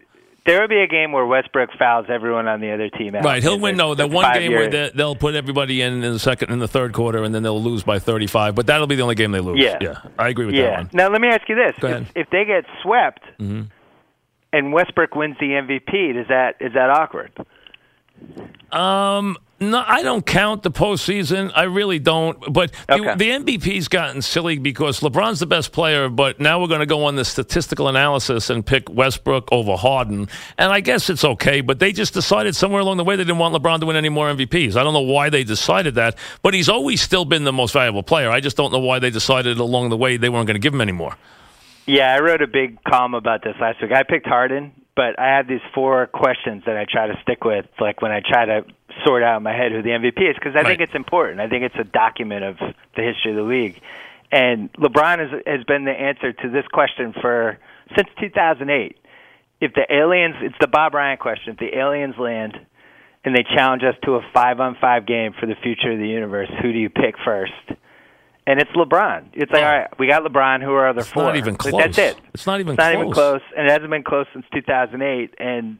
There will be a game where Westbrook fouls everyone on the other team out. Right, he'll win. No, that one game where years. they, they'll put everybody in in the second, in the third quarter, and then they'll lose by thirty-five. But that'll be the only game they lose. Yeah. yeah, I agree with that one. Now let me ask you this: if, if they get swept Mm-hmm. and Westbrook wins the MVP, is that is that awkward? Um, no, I don't count the postseason. I really don't. But Okay. the, the MVP's gotten silly because LeBron's the best player, but now we're going to go on the statistical analysis and pick Westbrook over Harden. And I guess it's okay, but they just decided somewhere along the way they didn't want LeBron to win any more MVPs. I don't know why they decided that, but he's always still been the most valuable player. I just don't know why they decided along the way they weren't going to give him any more. Yeah, I wrote a big column about this last week. I picked Harden, but I have these four questions that I try to stick with, like when I try to sort out in my head who the MVP is, because I think it's important. I think it's a document of the history of the league. And LeBron has, has been the answer to this question for since 2008. If the aliens, it's the Bob Ryan question. If the aliens land and they challenge us to a five-on-five game for the future of the universe, who do you pick first? And it's LeBron. It's like, all right, we got LeBron. Who are other It's four? not even close. That's it. It's not even It's not close. even close, and it hasn't been close since 2008. And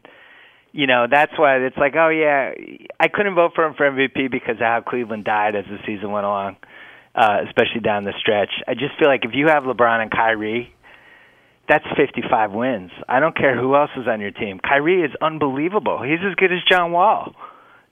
you know that's why it's like, oh yeah, I couldn't vote for him for MVP because of how Cleveland died as the season went along, uh, especially down the stretch. I just feel like if you have LeBron and Kyrie, that's 55 wins. I don't care who else is on your team. Kyrie is unbelievable. He's as good as John Wall.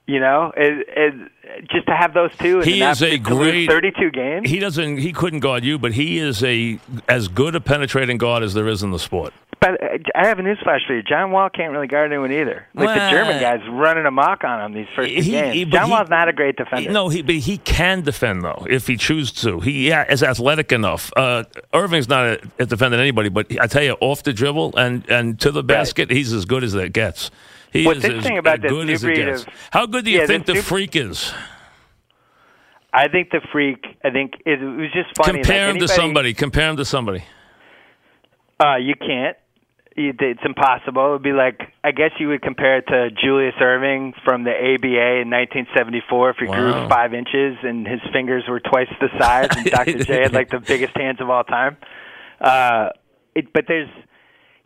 You know, it, it, just to have those two. He is a great- 32 games. He doesn't. He couldn't guard you, but he is a as good a penetrating guard as there is in the sport. But uh, I have a newsflash for you. John Wall can't really guard anyone either. Like Well, the German guys running amok on him these first two He- games. he- John he- Wall's not a great defender. No, he but he can defend though if he chooses to. He yeah, is athletic enough. Uh, Irving's not a, a defending anybody, but I tell you, off the dribble and and to the basket, he's as good as it gets. He What's is as, about as this good new as it breed gets. of- How good do you Yeah, think the new- freak is? I think the freak. I think it, it was just funny. Compare like him to somebody. Compare him to somebody. Uh, you can't. It's impossible. It would be like I guess you would compare it to Julius Erving from the ABA in 1974 if he Wow. grew five inches and his fingers were twice the size, and (laughs) Dr. J had like the biggest hands of all time. Uh, it, but there's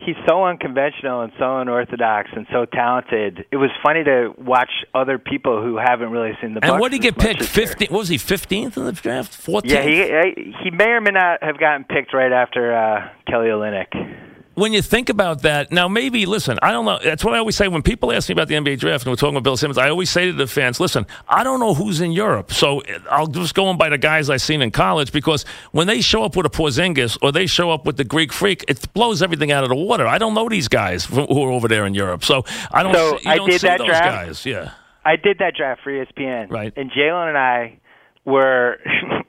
he's so unconventional and so unorthodox and so talented. It was funny to watch other people who haven't really seen the. And what did he get picked? Fifteen? What was he fifteenth in the draft? Fourteenth? Yeah, he he may or may not have gotten picked right after uh, Kelly Olynyk. When you think about that, now maybe listen, I don't know. That's what I always say when people ask me about the NBA draft and we're talking about Bill Simmons. I always say to the fans, listen, I don't know who's in Europe, so I'll just go on by the guys I've seen in college because when they show up with a Porzingis or they show up with the Greek Freak, it blows everything out of the water. I don't know these guys who are over there in Europe, so I don't. So see, you I don't did that those draft. guys. Yeah, I did that draft for ESPN. Right. And Jalen and I were, (laughs)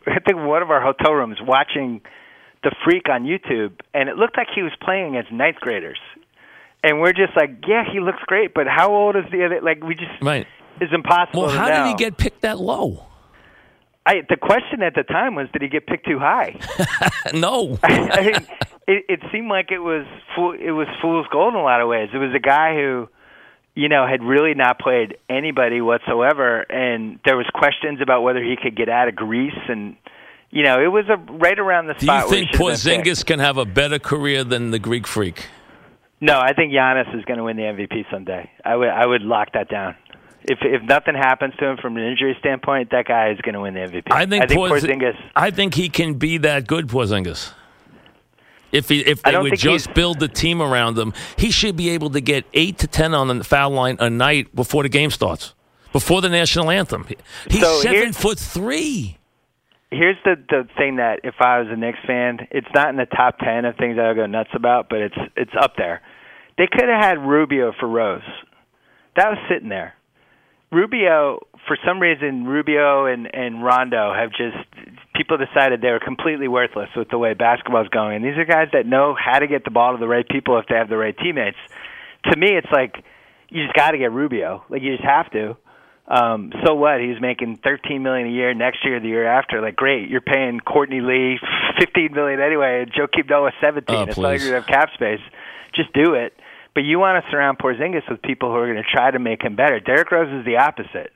I think, one of our hotel rooms watching the Freak on YouTube, and it looked like he was playing against ninth graders. And we're just like, yeah, he looks great, but how old is the other? Like, we just right. it's impossible. Well, how know. did he get picked that low? I, the question at the time was, did he get picked too high? (laughs) no. (laughs) I mean, it, it seemed like it was fool, it was fool's gold in a lot of ways. It was a guy who, you know, had really not played anybody whatsoever, and there was questions about whether he could get out of Greece, and you know, it was a right around the spot. Do you think should have been picked. Porzingis can have a better career than the Greek Freak? No, I think Giannis is going to win the MVP someday. I would I would lock that down. If if nothing happens to him from an injury standpoint, that guy is going to win the MVP. I think, I think Porz- Porzingis. I think he can be that good, Porzingis. If he, if they would just build the team around him, he should be able to get eight to ten on the foul line a night before the game starts, before the national anthem. He's So seven foot three. Here's the the thing that if I was a Knicks fan, it's not in the top ten of things that I go nuts about, but it's it's up there. They could have had Rubio for Rose. That was sitting there. Rubio, for some reason, Rubio and and Rondo have just people decided they were completely worthless with the way basketball's going. And these are guys that know how to get the ball to the right people if they have the right teammates. To me, it's like you just got to get Rubio. Like you just have to. Um, so what? He's making thirteen million a year next year, the year after. Like, great, you're paying Courtney Lee fifteen million anyway, and Joe Joakim Noah seventeen. Oh, it's not like you have cap space. Just do it. But you want to surround Porzingis with people who are going to try to make him better. Derrick Rose is the opposite.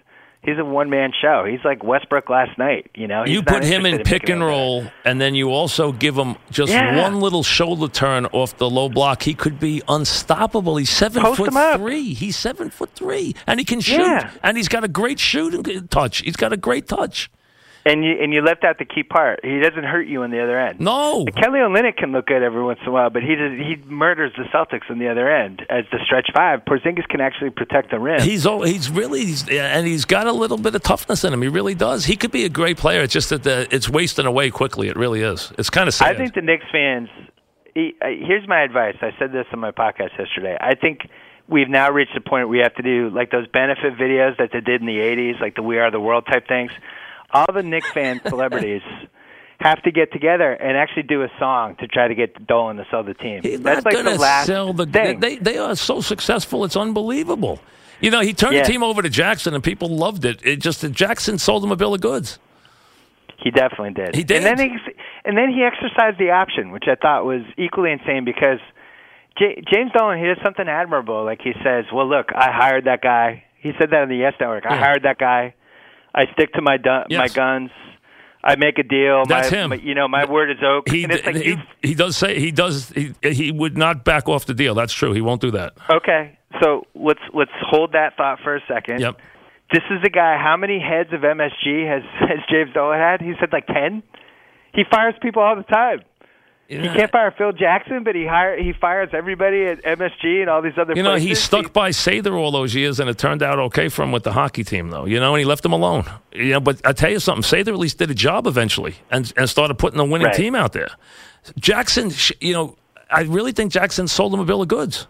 He's a one man show. He's like Westbrook last night. You know, You put him in pick and roll, and then you also give him just Yeah. one little shoulder turn off the low block. He could be unstoppable. He's seven Post foot three. He's seven foot three, and he can shoot. Yeah. And he's got a great shooting touch. He's got a great touch. And you and you left out the key part. He doesn't hurt you on the other end. No, Kelly Olynyk can look good every once in a while, but he just, he murders the Celtics on the other end as the stretch five. Porzingis can actually protect the rim. He's al- he's really he's, and he's got a little bit of toughness in him. He really does. He could be a great player. It's just that the, it's wasting away quickly. It really is. It's kind of sad. I think the Knicks fans. Here's my advice. I said this on my podcast yesterday. I think we've now reached a point where we have to do like those benefit videos that they did in the '80s, like the "We Are the World" type things. All the Knicks fan (laughs) celebrities have to get together and actually do a song to try to get Dolan to sell the team. He's That's like the last sell the. thing. They they are so successful. It's unbelievable. You know, he turned Yeah. the team over to Jackson, and people loved it. It just that Jackson sold him a bill of goods. He definitely did. He did. And then he and then he exercised the option, which I thought was equally insane because J- James Dolan he does something admirable. Like he says, "Well, look, I hired that guy." He said that on the Yes Network. I Yeah. hired that guy. I stick to my du- my guns. I make a deal. That's my, him. my- you know, my word is oak. He like he, he does say he does he he would not back off the deal. That's true. He won't do that. okay. So let's let's hold that thought for a second. Yep. This is a guy. How many heads of MSG has (laughs) has James Dolan had? He said like ten. He fires people all the time. He can't fire Phil Jackson, but he hire he fires everybody at MSG and all these other. People. You know, places. he stuck by Sather all those years, and it turned out okay for him with the hockey team, though. You know, and he left him alone. You know, but I tell you something, Sather at least did a job eventually, and and started putting a winning Right. team out there. Jackson, you know, I really think Jackson sold him a bill of goods.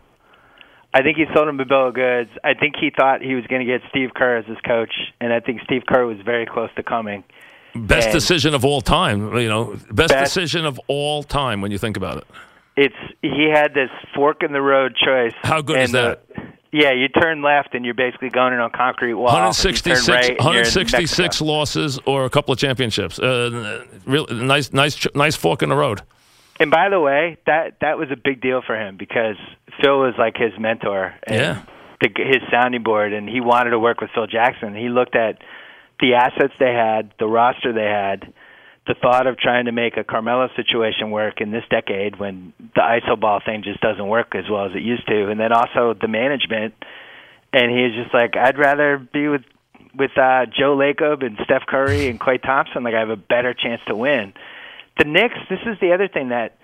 I think he sold him a bill of goods. I think he thought he was going to get Steve Kerr as his coach, and I think Steve Kerr was very close to coming. Best And- decision of all time. You know, best, Best- decision of all time when you think about it. It's he had this fork in the road choice. How good is uh, yeah, you turn left and you're basically going in on concrete wall. you turn 166, right and you're in 166 Mexico. losses or a couple of championships. Uh, real nice, nice, nice fork in the road. And by the way, that that was a big deal for him because Phil was like his mentor and Yeah. the, his sounding board, and he wanted to work with Phil Jackson. He looked at the assets they had, the roster they had, the thought of trying to make a Carmelo situation work in this decade when the iso ball thing just doesn't work as well as it used to, and then also the management. And he was just like, I'd rather be with with uh, Joe Lacob and Steph Curry and Klay Thompson. Like I have a better chance to win. The Knicks. This is the other thing that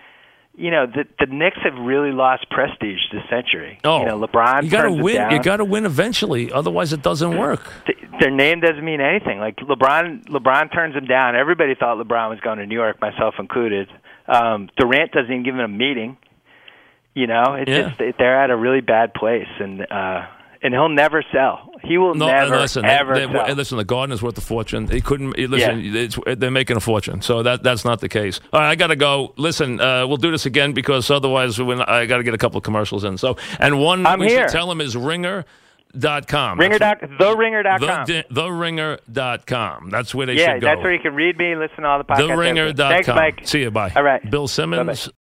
you know the the Knicks have really lost prestige this century. Oh, you know LeBron you got to win. You got to win eventually, otherwise it doesn't work. Th- their name doesn't mean anything. Like LeBron, LeBron turns them down. Everybody thought LeBron was going to New York, myself included. Um, Durant doesn't even give him a meeting. You know, it's Yeah. just they're at a really bad place, and uh, and he'll never sell. He will No, never listen, ever they, they, sell. listen. The Gardener's worth a fortune. They couldn't listen. It's, they're making a fortune, so that that's not the case. All right, I got to go. Listen, uh, we'll do this again because otherwise, when I got to get a couple of commercials in. So, and one I'm we here. should tell him is ringer. Dot com. Ringer That's- dot theringer.com. The, the ringer dot com. That's where they yeah, should go. that's where you can read me, listen to all the podcasts. TheRinger.com. Thanks, Mike. See you. Bye. All right. Bill Simmons.